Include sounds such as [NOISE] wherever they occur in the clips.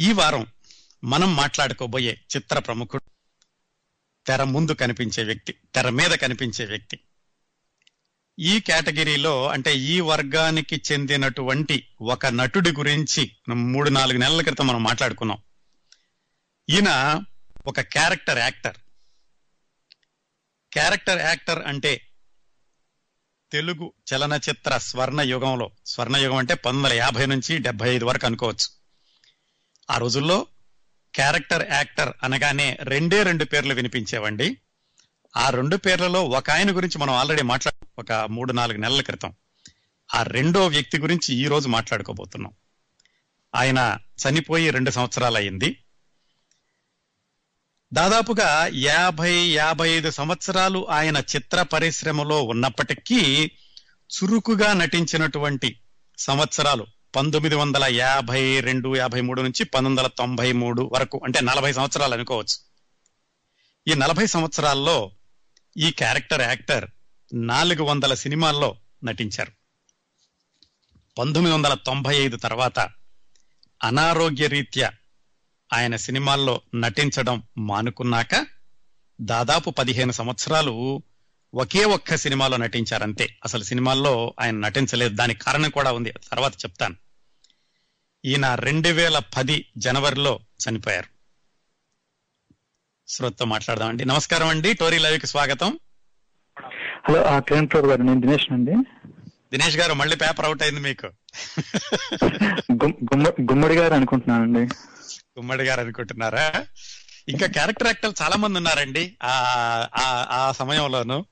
ఈ వారం మనం మాట్లాడుకోబోయే చిత్ర ప్రముఖుడు తెర ముందు కనిపించే వ్యక్తి తెర మీద కనిపించే వ్యక్తి. ఈ కేటగిరీలో అంటే ఈ వర్గానికి చెందినటువంటి ఒక నటుడి గురించి మూడు నాలుగు నెలల క్రితం మనం మాట్లాడుకున్నాం. ఈయన ఒక క్యారెక్టర్ యాక్టర్. క్యారెక్టర్ యాక్టర్ అంటే తెలుగు చలనచిత్ర స్వర్ణ యుగంలో స్వర్ణ యుగం అంటే పంతొమ్మిది వందల యాభై నుంచి డెబ్బై ఐదు వరకు అనుకోవచ్చు. ఆ రోజుల్లో క్యారెక్టర్ యాక్టర్ అనగానే రెండే రెండు పేర్లు వినిపించేవండి. ఆ రెండు పేర్లలో ఒక ఆయన గురించి మనం ఆల్రెడీ మాట్లాడు ఒక మూడు నాలుగు నెలల క్రితం ఆ రెండో వ్యక్తి గురించి ఈ రోజు మాట్లాడుకోబోతున్నాం. ఆయన చనిపోయి రెండు సంవత్సరాలు అయింది దాదాపుగా యాభై యాభై ఐదు సంవత్సరాలు ఆయన చిత్ర పరిశ్రమలో ఉన్నప్పటికీ చురుకుగా నటించినటువంటి సంవత్సరాలు పంతొమ్మిది వందల యాభై రెండు యాభై మూడు నుంచి పంతొమ్మిది వందల తొంభై మూడు వరకు అంటే నలభై సంవత్సరాలు అనుకోవచ్చు. ఈ నలభై సంవత్సరాల్లో ఈ క్యారెక్టర్ యాక్టర్ నాలుగు వందల సినిమాల్లో నటించారు. పంతొమ్మిది వందల తొంభై ఐదు తర్వాత అనారోగ్య రీత్యా ఆయన సినిమాల్లో నటించడం మానుకున్నాక దాదాపు పదిహేను సంవత్సరాలు ఒకే ఒక్క సినిమాలో నటించారంతే. అసలు సినిమాల్లో ఆయన నటించలేదు. దానికి కారణం కూడా ఉంది. తర్వాత చెప్తాను. ఈయన రెండు వేల పది జనవరిలో చనిపోయారు. శ్రోతతో మాట్లాడదామండి. నమస్కారం అండి. టోరీ లైవ్కి స్వాగతం. హలో కిరణ్ ప్రభు గారు నేను దినేష్ అండి. దినేష్ గారు మళ్ళీ పేపర్ అవుట్ అయింది మీకు. గుమ్- గుమ్మ- గుమ్మడి గారు అనుకుంటున్నానండి. గుమ్మడి గారు అనుకుంటున్నారా? ఇంకా క్యారెక్టర్ యాక్టర్ చాలా మంది ఉన్నారండి ఆ సమయంలోను.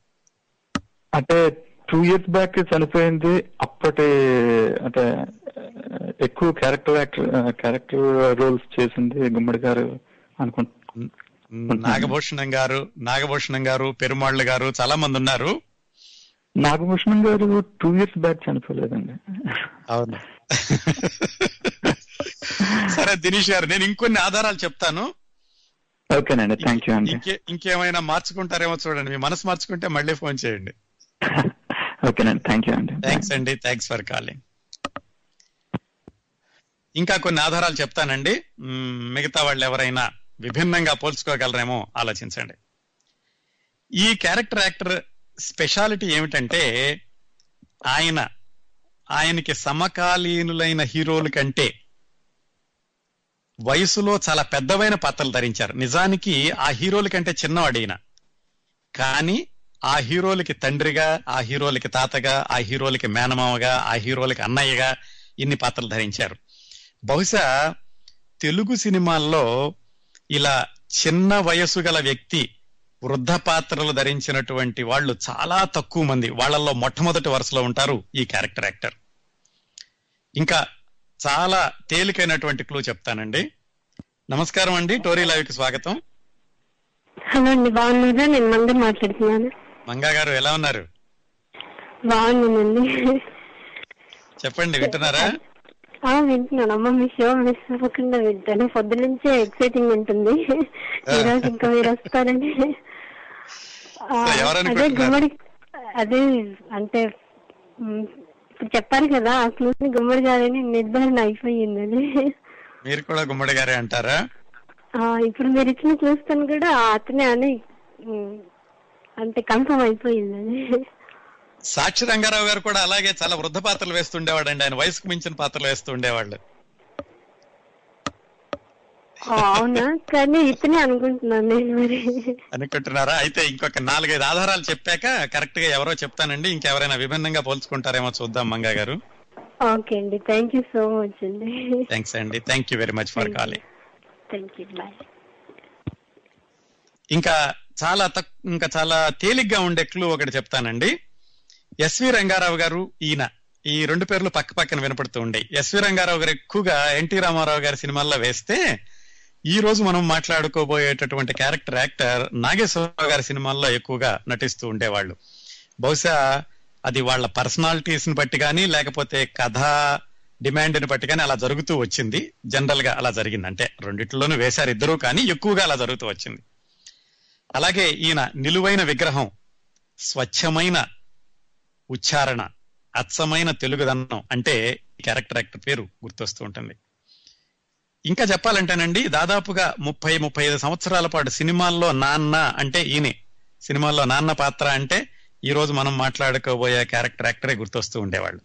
అంటే టూ ఇయర్స్ బ్యాక్ చనిపోయింది అప్పటి అంటే ఎక్కువ క్యారెక్టర్ యాక్టర్ క్యారెక్టర్ రోల్స్ చేసింది గుమ్మడి గారు అనుకుంటున్నాను. నాగభూషణం గారు నాగభూషణం గారు పెరుమాళ్ళు గారు చాలా మంది ఉన్నారు. నాగభూషణం గారు టూ ఇయర్స్ బ్యాక్ చనిపోలేదండి. అవును. సరే దినేష్ గారు నేను ఇంకొన్ని ఆధారాలు చెప్తాను. ఓకేనండి థ్యాంక్ యూ అండి. ఇంకే ఇంకేమైనా మార్చుకుంటారేమో చూడండి మీ మనసు మార్చుకుంటే మళ్ళీ ఫోన్ చేయండి. ఓకేనండి థ్యాంక్ యూ అండి. థ్యాంక్స్ అండి థ్యాంక్స్ ఫర్ కాలింగ్ ఇంకా కొన్ని ఆధారాలు చెప్తానండి. మిగతా వాళ్ళు ఎవరైనా విభిన్నంగా పోల్చుకోగలరేమో ఆలోచించండి. ఈ క్యారెక్టర్ యాక్టర్ స్పెషాలిటీ ఏమిటంటే ఆయన ఆయనకి సమకాలీనులైన హీరోల కంటే వయసులో చాలా పెద్దవైన పాత్రలు ధరించారు. నిజానికి ఆ హీరోల కంటే చిన్నవాడు ఈయన. కానీ ఆ హీరోలకి తండ్రిగా ఆ హీరోలకి తాతగా ఆ హీరోలకి మేనమామగా ఆ హీరోలకి అన్నయ్యగా ఇన్ని పాత్రలు ధరించారు. బహుశా తెలుగు సినిమాల్లో ఇలా చిన్న వయసు గల వ్యక్తి వృద్ధ పాత్రలు ధరించినటువంటి వాళ్ళు చాలా తక్కువ మంది. వాళ్ళల్లో మొట్టమొదటి వరుసలో ఉంటారు ఈ క్యారెక్టర్ యాక్టర్. ఇంకా చాలా తేలికైనటువంటి క్లూ చెప్తానండి. నమస్కారం అండి. టోరీ లైవ్కి స్వాగతం. హలో అండి బాగున్నారా? నేను మంగ మాట్లాడుతున్నాను. మంగా గారు ఎలా ఉన్నారు? బాగున్నానండి. చెప్పండి వింటున్నారా? వింటున్నాను. అమ్మ మీ షో మిస్ అవ్వకుండా వింటాను. పొద్దు నుంచే ఎక్సైటింగ్ ఉంటుంది. ఈ రోజు ఇంకా మీరు వస్తారని. అదే? గుమ్మడి అదే అంటే ఇప్పుడు చెప్పారు కదా ఆ క్లూని గుమ్మడి గారని నిర్ధారణ అయిపోయిందని మీరు కూడా గుమ్మడి గారే అంటారా? ఆ, ఇప్పుడు మీరు ఇచ్చిన చూస్తాను కూడా అతనే అని అంటే కన్ఫర్మ్ అయిపోయిందని సాక్షి రంగారావు గారు కూడా అలాగే చాలా వృద్ధ పాత్రలు వేస్తుండేవాడండి. ఆయన వయసుకు మించిన పాత్రలు వేస్తూ ఉండేవాళ్ళు అవునా? కానీ ఇతనే అనుకుంటున్నాను నేను మరి. అనుకుంటున్నారా? అయితే ఇంకొక నాలుగైదు ఆధారాలు చెప్పాక కరెక్ట్గా ఎవరో చెప్తానండి. ఇంకెవరైనా విభిన్నంగా పోల్చుకుంటారేమో చూద్దాం మంగా గారు. ఓకే అండి. థ్యాంక్ యూ సో మచ్ అండి. థ్యాంక్స్ అండి. Thank you very much for calling. Thank you. Bye. ఇంకా చాలా ఇంకా చాలా తేలిగ్గా ఉండే క్లూ ఒకటి చెప్తానండి. ఎస్వి రంగారావు గారు ఈయన. ఈ రెండు పేర్లు పక్క పక్కన వినపడుతూ ఉండే. ఎస్వి రంగారావు గారు ఎక్కువగా ఎన్టీ రామారావు గారి సినిమాల్లో వేస్తే ఈ రోజు మనం మాట్లాడుకోబోయేటటువంటి క్యారెక్టర్ యాక్టర్ నాగేశ్వరరావు గారి సినిమాల్లో ఎక్కువగా నటిస్తూ ఉండేవాళ్ళు. బహుశా అది వాళ్ళ పర్సనాలిటీస్ని బట్టి కానీ లేకపోతే కథ డిమాండ్ని బట్టి కానీ అలా జరుగుతూ వచ్చింది. జనరల్గా అలా జరిగింది. అంటే రెండిట్లోనూ వేశారు ఇద్దరు కానీ ఎక్కువగా అలా జరుగుతూ వచ్చింది. అలాగే ఈయన నిలువైన విగ్రహం స్వచ్ఛమైన ఉచ్చారణ అచ్చమైన తెలుగుదనం అంటే ఈ క్యారెక్టర్ యాక్టర్ పేరు గుర్తొస్తూ ఉంటుంది. ఇంకా చెప్పాలంటేనండి దాదాపుగా ముప్పై ముప్పై ఐదు సంవత్సరాల పాటు సినిమాల్లో నాన్న అంటే ఈయనే. సినిమాల్లో నాన్న పాత్ర అంటే ఈ రోజు మనం మాట్లాడుకోబోయే క్యారెక్టర్ యాక్టరే గుర్తొస్తూ ఉండేవాళ్ళు.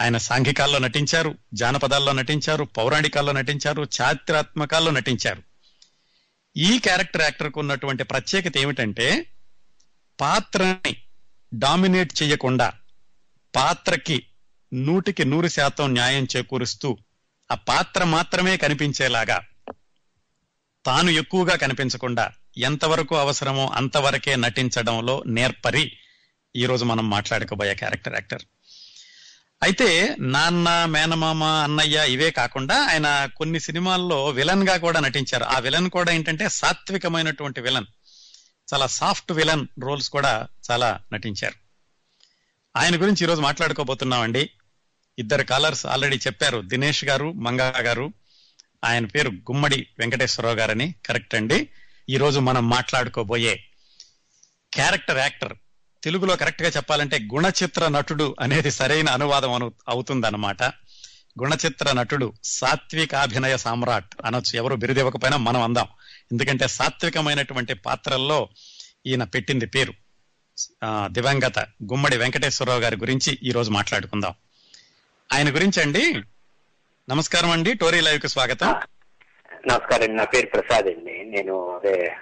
ఆయన సాంఘికాల్లో నటించారు జానపదాల్లో నటించారు పౌరాణికాల్లో నటించారు చారిత్రాత్మకాల్లో నటించారు. ఈ క్యారెక్టర్ యాక్టర్కు ఉన్నటువంటి ప్రత్యేకత ఏమిటంటే పాత్రని డామినేట్ చేయకుండా పాత్రకి నూటికి నూరు శాతం న్యాయం చేకూరుస్తూ ఆ పాత్ర మాత్రమే కనిపించేలాగా తాను ఎక్కువగా కనిపించకుండా ఎంతవరకు అవసరమో అంతవరకే నటించడంలో నేర్పరి ఈ రోజు మనం మాట్లాడుకోబోయే క్యారెక్టర్ యాక్టర్. అయితే నాన్న మేనమామ అన్నయ్య ఇవే కాకుండా ఆయన కొన్ని సినిమాల్లో విలన్గా కూడా నటించారు. ఆ విలన్ కూడా ఏంటంటే సాత్వికమైనటువంటి విలన్. చాలా సాఫ్ట్ విలన్ రోల్స్ కూడా చాలా నటించారు. ఆయన గురించి ఈరోజు మాట్లాడుకోబోతున్నామండి. ఇద్దరు కాలర్స్ ఆల్రెడీ చెప్పారు. దినేష్ గారు మంగా గారు ఆయన పేరు గుమ్మడి వెంకటేశ్వరరావు గారని. కరెక్ట్ అండి. ఈ రోజు మనం మాట్లాడుకోబోయే క్యారెక్టర్ యాక్టర్ తెలుగులో కరెక్ట్గా చెప్పాలంటే గుణచిత్ర నటుడు అనేది సరైన అనువాదం అను అవుతుందన్నమాట. గుణచిత్ర నటుడు సాత్వికాభినయ సామ్రాట్ అనొచ్చు. ఎవరు బిరుదివ్వకపోయినా మనం అందాం. ఎందుకంటే సాత్వికమైనటువంటి పాత్రల్లో ఈయన పెట్టింది పేరు. ఆ, దివంగత గుమ్మడి వెంకటేశ్వరరావు గారి గురించి ఈ రోజు మాట్లాడుకుందాం. ఆయన గురించి అండి నమస్కారం అండి. టోరీ లైవ్కు స్వాగతం. నమస్కారం నా పేరు ప్రసాద్ అండి. నేను అదే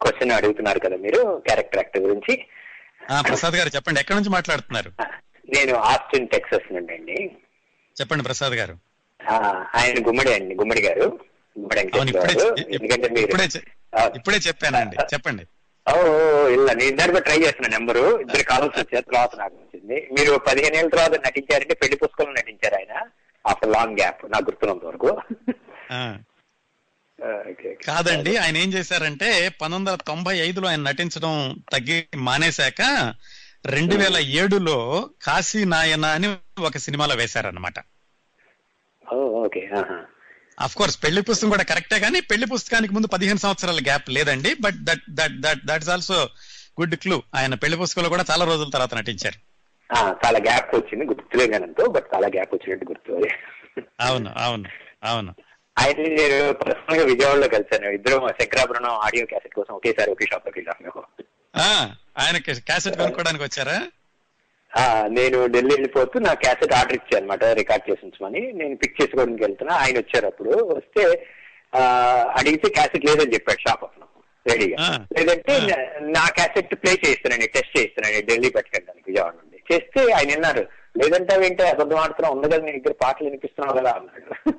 క్వశ్చన్ అడుగుతున్నారు కదా మీరు క్యారెక్టర్ యాక్టర్ గురించి. ఆ, ప్రసాద్ గారు చెప్పండి. ఎక్కడి నుంచి మాట్లాడుతున్నారు? నేను ఆస్టిన్ టెక్సస్ నుండి అండి చెప్పండి ప్రసాద్ గారు. ఆయన గుమ్మడి అండి గుమ్మడి గారు. ఇప్పుడే ఎందుకంటే మీరు చెప్పానండి. చెప్పండి. ఇలా నేను ట్రై చేస్తున్న నెంబరు. ఇద్దరు కావాల్సి వచ్చారు తర్వాత నాకు వచ్చింది. మీరు పదిహేను ఏళ్ళ తర్వాత నటించారంటే పెళ్ళి పుస్తకంలో నటించారు ఆయన. ఆఫ్టర్ లాంగ్ గ్యాప్ నాకు గుర్తున్నంత వరకు. కాదండి ఆయన ఏం చేశారంటే పంతొమ్మిది వందల తొంభై ఐదులో ఆయన నటించడం తగ్గి మానేశాక రెండు వేల ఏడులో కాశీ నాయన అని ఒక సినిమాలో వేశారనమాట ఓకే. అఫ్ కోర్స్ పెళ్ళి పుస్తకం కూడా కరెక్టే కానీ పెళ్ళి పుస్తకానికి ముందు పదిహేను సంవత్సరాల గ్యాప్ లేదండి but that that that that is also good clue ఆయన పెళ్ళి పుస్తకంలో కూడా చాలా రోజుల తర్వాత నటించారు. ఆ, చాలా గ్యాప్ వచ్చింది గుర్తులేదు కానంతో బట్ చాలా గ్యాప్ వచ్చినట్టు గుర్తు అవును అవును అవును. ఆయన నేను పర్సనల్గా విజయవాడలో కలిసాను ఇద్దరు శంకరాభరణం ఆడియో క్యాసెట్ కోసం ఒకేసారి ఒకే షాప్లోకి వెళ్ళాము ఆయన క్యాసెట్ కొనుక్కోవడానికి వచ్చారా? నేను ఢిల్లీ వెళ్ళిపోతూ నా క్యాసెట్ ఆర్డర్ ఇచ్చాను అనమాట రికార్డ్ చేసి ఉంచమని నేను పిక్ చేసుకోవడానికి వెళ్తున్నా ఆయన వచ్చారు అప్పుడు. వస్తే అడిగితే క్యాసెట్ లేదని చెప్పాడు షాప్ అతను రెడీగా. లేదంటే. నా- క్యాసెట్ ప్లే చేస్తున్నాను టెస్ట్ చేస్తున్నాను ఢిల్లీ పట్టుకెళ్ళడానికి విజయవాడ నుండి. చేస్తే ఆయన విన్నారు లేదంటే ఏంటో అబద్ధం ఆడుతున్నా ఉంది కదా నీ దగ్గర పాటలు వినిపిస్తున్నావు కదా అన్నాడు.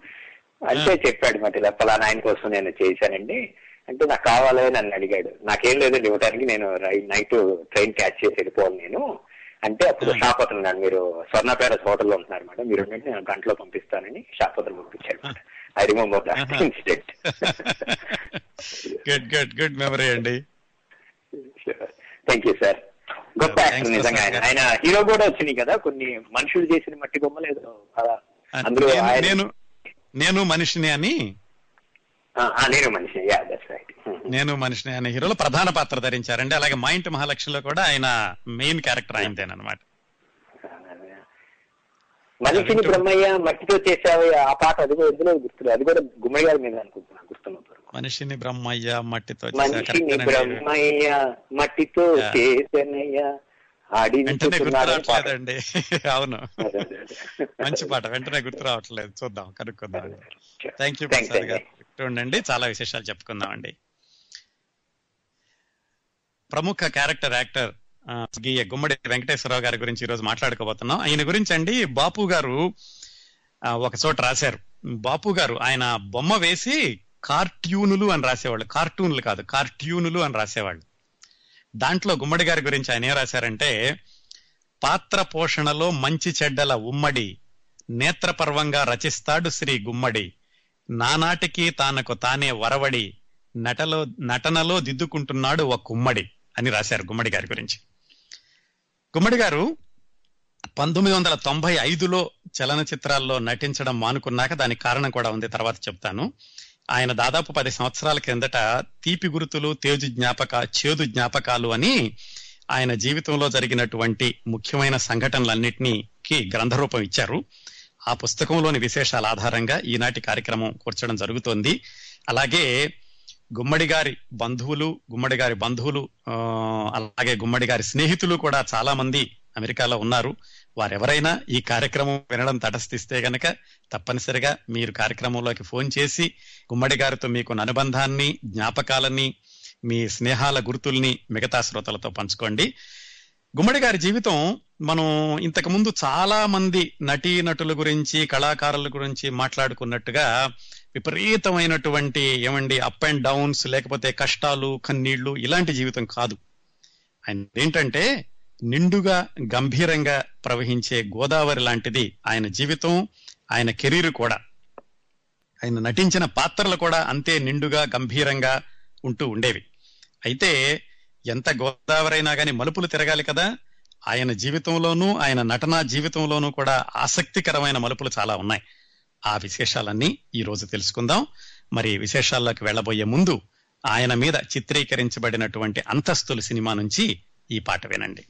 అంటే చెప్పాడు మరి ఇలా పలానా ఆయన కోసం నేను చేశానండి. అంటే నాకు కావాలి నన్ను అడిగాడు. నాకేం లేదండి ఇవ్వడానికి నేను నైట్ ట్రైన్ క్యాచ్ చేసి వెళ్ళిపోవాలి నేను. అంటే అప్పుడు ఆ. షాప్ అతను నన్ను మీరు స్వర్ణ ప్యాలెస్ హోటల్లో ఉంటున్నారు మేడం. మీరు నేను గంటలో పంపిస్తానని షాప్ అతను పంపించాడు ఐ రిమెంబర్ దట్ ఆహా. Incident. Good good good memory అండి. థ్యాంక్ యూ సార్ గొప్ప యాక్టర్ నిజంగా ఆయన హీరో కూడా వచ్చినాయి కదా కొన్ని మనుషులు చేసిన మట్టి బొమ్మలు ఏదో అలా. అందులో నేను- నేను మనిషిని అని నేను మనిషి యా దట్స్ నేను మనిషిని అనే హీరోలో ప్రధాన పాత్ర ధరించారండి. అలాగే మా ఇంటి మహాలక్ష్మిలో కూడా ఆయన మెయిన్ క్యారెక్టర్ ఆయనదేనమాట మనిషిని బ్రహ్మయ్య మట్టితో చేసావు ఆ పాట అది కూడా ఎందులో గుర్తులేదు అది కూడా గుమ్మడి గారి మీద అనుకుంటున్నాను. మనిషిని బ్రహ్మయ్య మట్టితో మనిషిని. బ్రహ్మయ్య మట్టితో. చేసనయ్య వెంటనే గుర్తు. రావట్లేదండి. [LAUGHS] అవును. మంచి పాట. వెంటనే గుర్తు రావట్లేదు. చూద్దాం కనుక్కుందాం థ్యాంక్ యూ ప్రసాద్. గారు. ఉండండి చాలా విశేషాలు చెప్పుకుందాం అండి ప్రముఖ క్యారెక్టర్ యాక్టర్ ఆ, గుమ్మడి వెంకటేశ్వరరావు గారి గురించి ఈరోజు మాట్లాడుకోబోతున్నాం. ఆయన గురించి అండి బాపు గారు ఒక చోట రాశారు. బాపు గారు ఆయన బొమ్మ వేసి కార్ట్యూనులు అని రాసేవాళ్ళు. కార్టూన్లు కాదు కార్ట్యూనులు అని రాసేవాళ్ళు. దాంట్లో గుమ్మడి గారి గురించి ఆయన ఏం రాశారంటే పాత్ర పోషణలో మంచి చెడ్డల ఉమ్మడి నేత్రపర్వంగా రచిస్తాడు శ్రీ గుమ్మడి. నానాటికి తానకు తానే వరవడి నటలో నటనలో దిద్దుకుంటున్నాడు ఒక కుమ్మడి అని రాశారు గుమ్మడి గారి గురించి. గుమ్మడి గారు పంతొమ్మిది వందల తొంభై ఐదులో చలనచిత్రాల్లో నటించడం మానుకున్నాక దానికి కారణం కూడా ఉంది తర్వాత చెప్తాను. ఆయన దాదాపు పది సంవత్సరాల కిందట తీపి గుర్తులు తేజు జ్ఞాపక చేదు జ్ఞాపకాలు అని ఆయన జీవితంలో జరిగినటువంటి ముఖ్యమైన సంఘటనలన్నింటినీ గ్రంథరూపం ఇచ్చారు. ఆ పుస్తకంలోని విశేషాల ఆధారంగా ఈనాటి కార్యక్రమం కూర్చడం జరుగుతోంది. అలాగే గుమ్మడి గారి బంధువులు గుమ్మడి గారి బంధువులు అలాగే గుమ్మడి గారి స్నేహితులు కూడా చాలా మంది అమెరికాలో ఉన్నారు. వారెవరైనా ఈ కార్యక్రమం వినడం తటస్థిస్తే గనక తప్పనిసరిగా మీరు కార్యక్రమంలోకి ఫోన్ చేసి గుమ్మడి గారితో మీకున్న అనుబంధాన్ని జ్ఞాపకాలని మీ స్నేహాల గుర్తుల్ని మిగతా శ్రోతలతో పంచుకోండి. గుమ్మడి గారి జీవితం మనం ఇంతకు ముందు చాలా మంది నటీ నటుల గురించి కళాకారుల గురించి మాట్లాడుకున్నట్టుగా విపరీతమైనటువంటి ఏమండి అప్ అండ్ డౌన్స్ లేకపోతే కష్టాలు కన్నీళ్ళు ఇలాంటి జీవితం కాదు. ఆయన ఏంటంటే నిండుగా గంభీరంగా ప్రవహించే గోదావరి లాంటిది ఆయన జీవితం ఆయన కెరీర్ కూడా. ఆయన నటించిన పాత్రలు కూడా అంతే నిండుగా గంభీరంగా ఉంటూ ఉండేవి. అయితే ఎంత గోదావరి అయినా కానీ మలుపులు తిరగాలి కదా ఆయన జీవితంలోనూ ఆయన నటనా జీవితంలోనూ కూడా ఆసక్తికరమైన మలుపులు చాలా ఉన్నాయి. ఆ విశేషాలన్నీ ఈ రోజు తెలుసుకుందాం. మరి విశేషాల్లోకి వెళ్ళబోయే ముందు ఆయన మీద చిత్రీకరించబడినటువంటి అంతస్తులు సినిమా నుంచి ఈ పాట వినండి.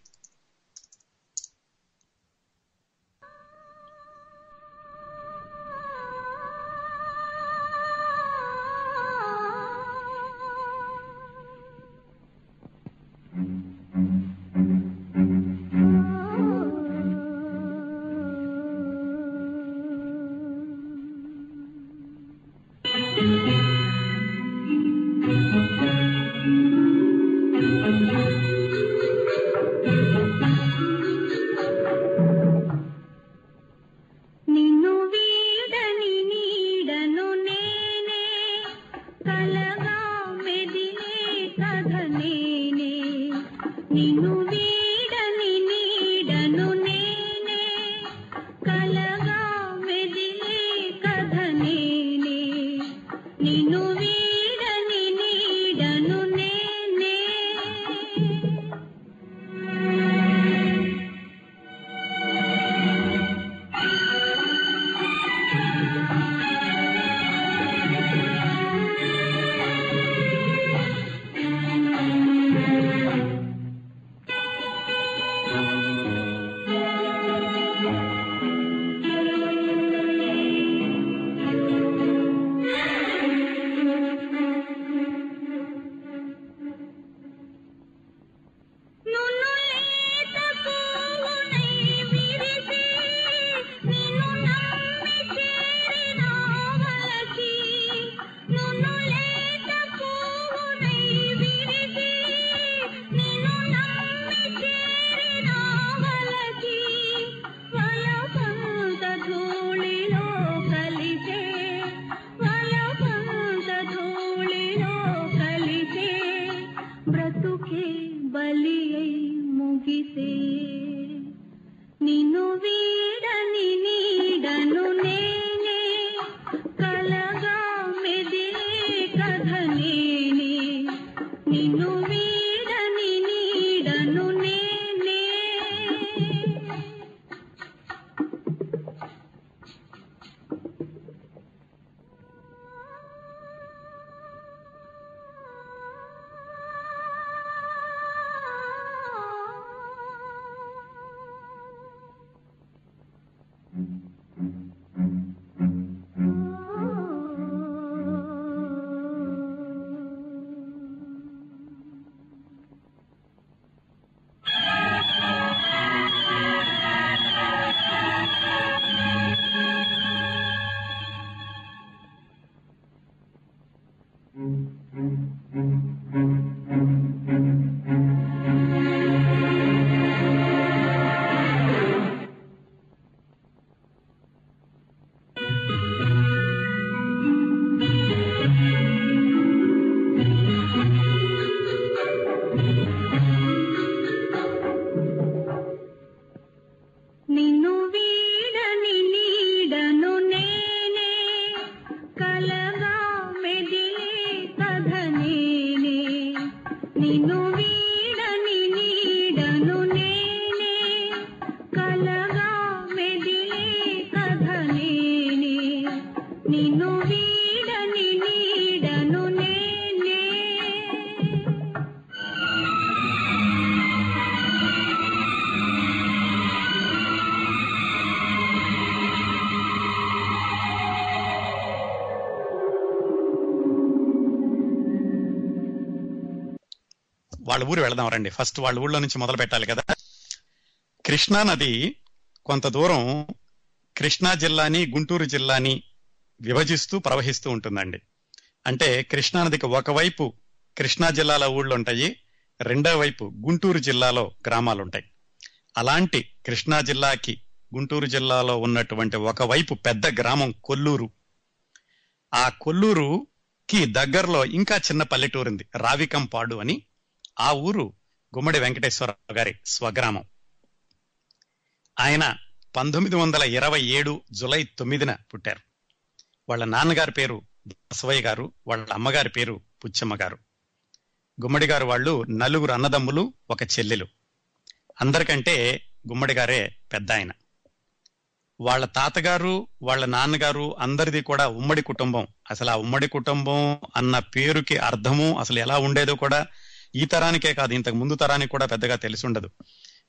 నిన్ను వెళదాం రండి. ఫస్ట్ వాళ్ళ ఊళ్ళో నుంచి మొదలు పెట్టాలి కదా. కృష్ణా నది కొంత దూరం కృష్ణా జిల్లాని గుంటూరు జిల్లాని విభజిస్తూ ప్రవహిస్తూ ఉంటుందండి. అంటే కృష్ణా నదికి ఒకవైపు కృష్ణా జిల్లాలో ఊళ్ళు ఉంటాయి రెండో వైపు గుంటూరు జిల్లాలో గ్రామాలు ఉంటాయి. అలాంటి కృష్ణా జిల్లాకి గుంటూరు జిల్లాలో ఉన్నటువంటి ఒకవైపు పెద్ద గ్రామం కొల్లూరు. ఆ కొల్లూరుకి దగ్గరలో ఇంకా చిన్న పల్లెటూరు ఉంది రావికంపాడు అని. ఆ ఊరు గుమ్మడి వెంకటేశ్వరరావు గారి స్వగ్రామం. ఆయన పంతొమ్మిది వందల ఇరవై ఏడు జులై తొమ్మిదిన పుట్టారు. వాళ్ళ నాన్నగారి పేరు బసవయ్య గారు వాళ్ళ అమ్మగారి పేరు పుచ్చమ్మ గారు. గుమ్మడి గారు వాళ్ళు నలుగురు అన్నదమ్ములు ఒక చెల్లెలు. అందరికంటే గుమ్మడి గారే పెద్ద ఆయన. వాళ్ళ తాతగారు వాళ్ళ నాన్నగారు అందరిది కూడా ఉమ్మడి కుటుంబం. అసలు ఆ ఉమ్మడి కుటుంబం అన్న పేరుకి అర్థము అసలు ఎలా ఉండేదో కూడా ఈ తరానికే కాదు ఇంతకు ముందు తరానికి కూడా పెద్దగా తెలిసి ఉండదు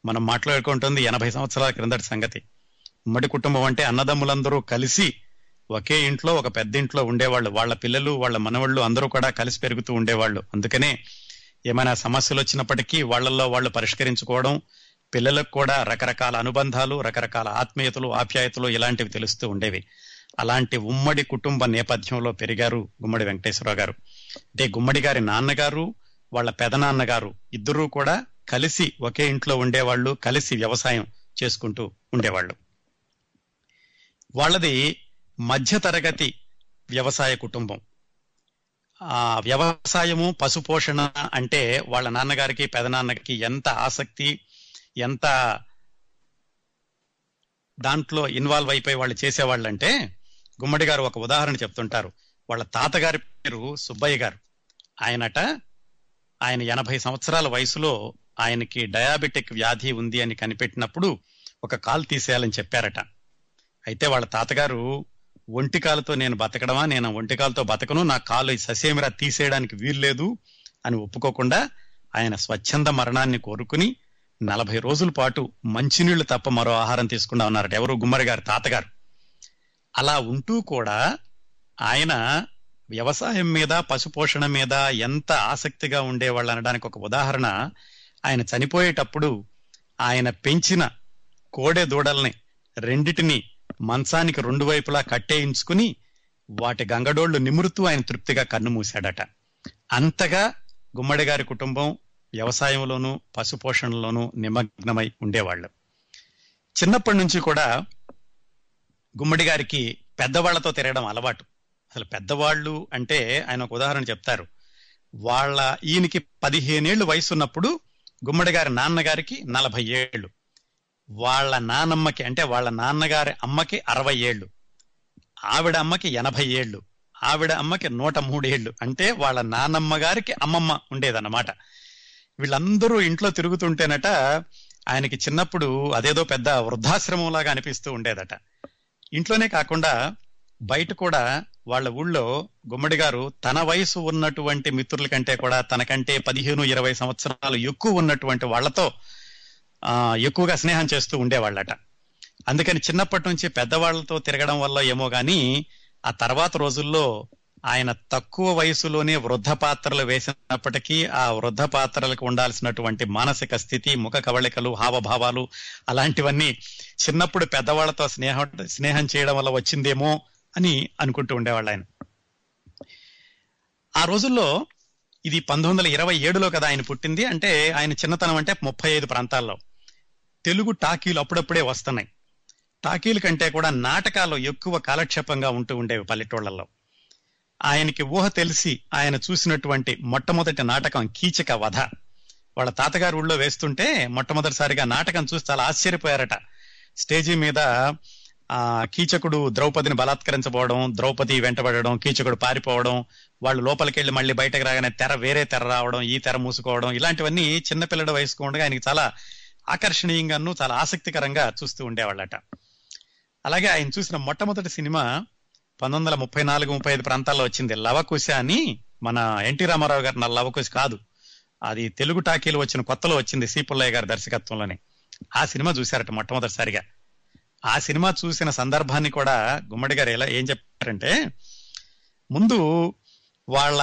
మనం మాట్లాడుకుంటుంది ఎనభై సంవత్సరాల క్రిందటి సంగతి. ఉమ్మడి కుటుంబం అంటే అన్నదమ్ములందరూ కలిసి ఒకే ఇంట్లో ఒక పెద్ద ఇంట్లో ఉండేవాళ్ళు. వాళ్ళ పిల్లలు వాళ్ళ మనవళ్ళు అందరూ కూడా కలిసి పెరుగుతూ ఉండేవాళ్ళు. అందుకనే ఏమైనా సమస్యలు వచ్చినప్పటికీ వాళ్ళల్లో వాళ్ళు పరిష్కరించుకోవడం పిల్లలకు కూడా రకరకాల అనుబంధాలు రకరకాల ఆత్మీయతలు ఆప్యాయతలు ఇలాంటివి తెలుస్తూ ఉండేవి. అలాంటి ఉమ్మడి కుటుంబ నేపథ్యంలో పెరిగారు గుమ్మడి వెంకటేశ్వరరావు గారు. అంటే గుమ్మడి గారి నాన్నగారు వాళ్ళ పెదనాన్నగారు ఇద్దరూ కూడా కలిసి ఒకే ఇంట్లో ఉండేవాళ్ళు కలిసి వ్యవసాయం చేసుకుంటూ ఉండేవాళ్ళు. వాళ్ళది మధ్యతరగతి వ్యవసాయ కుటుంబం. ఆ వ్యవసాయము పశుపోషణ అంటే వాళ్ళ నాన్నగారికి పెదనాన్నకి ఎంత ఆసక్తి ఎంత దాంట్లో ఇన్వాల్వ్ అయిపోయి వాళ్ళు చేసేవాళ్ళంటే గుమ్మడి గారు ఒక ఉదాహరణ చెప్తుంటారు. వాళ్ళ తాతగారి పేరు సుబ్బయ్య గారు. ఆయనట ఆయన ఎనభై సంవత్సరాల వయసులో ఆయనకి డయాబెటిక్ వ్యాధి ఉంది అని కనిపెట్టినప్పుడు ఒక కాలు తీసేయాలని చెప్పారట. అయితే వాళ్ళ తాతగారు ఒంటి కాలుతో నేను బతకడమా? నేను ఒంటి కాలుతో బతకను. నా కాలు ససేమిరా తీసేయడానికి వీల్లేదు అని ఒప్పుకోకుండా ఆయన స్వచ్ఛంద మరణాన్ని కోరుకుని నలభై రోజుల పాటు మంచినీళ్ళు తప్ప మరో ఆహారం తీసుకుండా ఉన్నారట ఎవరు? గుమ్మరి గారి తాతగారు. అలా ఉంటూ కూడా ఆయన వ్యవసాయం మీద పశుపోషణ మీద ఎంత ఆసక్తిగా ఉండేవాళ్ళు అనడానికి ఒక ఉదాహరణ. ఆయన చనిపోయేటప్పుడు ఆయన పెంచిన కోడె దూడల్ని రెండిటిని మంచానికి రెండు వైపులా కట్టేయించుకుని వాటి గంగడోళ్ళు నిమురుతూ ఆయన తృప్తిగా కన్ను మూశాడట. అంతగా గుమ్మడి గారి కుటుంబం వ్యవసాయంలోనూ పశుపోషణలోనూ నిమగ్నమై ఉండేవాళ్ళు. చిన్నప్పటి నుంచి కూడా గుమ్మడి గారికి పెద్దవాళ్ళతో తిరగడం అలవాటు. అసలు పెద్దవాళ్ళు అంటే ఆయన ఒక ఉదాహరణ చెప్తారు. వాళ్ళ ఈయనకి పదిహేనేళ్ళు వయసు ఉన్నప్పుడు గుమ్మడి గారి నాన్నగారికి నలభై ఏళ్ళు వాళ్ళ నానమ్మకి అంటే వాళ్ళ నాన్నగారి అమ్మకి అరవై ఏళ్ళు ఆవిడ అమ్మకి ఎనభై ఏళ్ళు ఆవిడ అమ్మకి నూట మూడేళ్ళు అంటే వాళ్ళ నానమ్మ గారికి అమ్మమ్మ ఉండేదన్నమాట. వీళ్ళందరూ ఇంట్లో తిరుగుతుంటేనట ఆయనకి చిన్నప్పుడు అదేదో పెద్ద వృద్ధాశ్రమం లాగా అనిపిస్తూ ఉండేదట. ఇంట్లోనే కాకుండా బయట కూడా వాళ్ళ ఊళ్ళో గుమ్మడి గారు తన వయసు ఉన్నటువంటి మిత్రుల కంటే కూడా తనకంటే పదిహేను ఇరవై సంవత్సరాలు ఎక్కువ ఉన్నటువంటి వాళ్ళతో ఆ ఎక్కువగా స్నేహం చేస్తూ ఉండేవాళ్ళట. అందుకని చిన్నప్పటి నుంచి పెద్దవాళ్ళతో తిరగడం వల్ల ఏమో గాని ఆ తర్వాత రోజుల్లో ఆయన తక్కువ వయసులోనే వృద్ధ పాత్రలు వేసినప్పటికీ ఆ వృద్ధ పాత్రలకు ఉండాల్సినటువంటి మానసిక స్థితి ముఖ కవళికలు హావభావాలు అలాంటివన్నీ చిన్నప్పుడు పెద్దవాళ్ళతో స్నేహం స్నేహం చేయడం వల్ల వచ్చిందేమో అని అనుకుంటూ ఉండేవాళ్ళు ఆయన ఆ రోజుల్లో ఇది పంతొమ్మిది వందల ఇరవై ఏడులో కదా ఆయన పుట్టింది. అంటే ఆయన చిన్నతనం అంటే ముప్పై ఐదు ప్రాంతాల్లో. తెలుగు టాకీలు అప్పుడప్పుడే వస్తున్నాయి. టాకీల కంటే కూడా నాటకాలు ఎక్కువ కాలక్షేపంగా ఉంటూ ఉండేవి పల్లెటూళ్ళల్లో. ఆయనకి ఊహ తెలిసి ఆయన చూసినటువంటి మొట్టమొదటి నాటకం కీచక వధ. వాళ్ళ తాతగారు ఊళ్ళో వేస్తుంటే మొట్టమొదటిసారిగా నాటకం చూసి చాలా ఆశ్చర్యపోయారట. స్టేజీ మీద ఆ కీచకుడు ద్రౌపదిని బలాత్కరించబోవడం ద్రౌపది వెంటబడడం కీచకుడు పారిపోవడం వాళ్ళు లోపలికి వెళ్ళి మళ్ళీ బయటకు రాగానే తెర వేరే తెర రావడం ఈ తెర మూసుకోవడం ఇలాంటివన్నీ చిన్నపిల్లడు వయసుకు ఉండగా ఆయనకి చాలా ఆకర్షణీయంగాను చాలా ఆసక్తికరంగా చూస్తూ ఉండేవాళ్ళట. అలాగే ఆయన చూసిన మొట్టమొదటి సినిమా పంతొమ్మిది వందల ముప్పై నాలుగు ముప్పై ఐదు ప్రాంతాల్లో వచ్చింది. లవకుశ అని మన ఎన్టీ రామారావు గారి నా లవకుశ కాదు. అది తెలుగు టాకీలు వచ్చిన కొత్తలో వచ్చింది సి పుల్లయ్య గారి దర్శకత్వంలోనే. ఆ సినిమా చూశారట మొట్టమొదటిసారిగా. ఆ సినిమా చూసిన సందర్భాన్ని కూడా గుమ్మడి గారు ఎలా ఏం చెప్పారంటే ముందు వాళ్ళ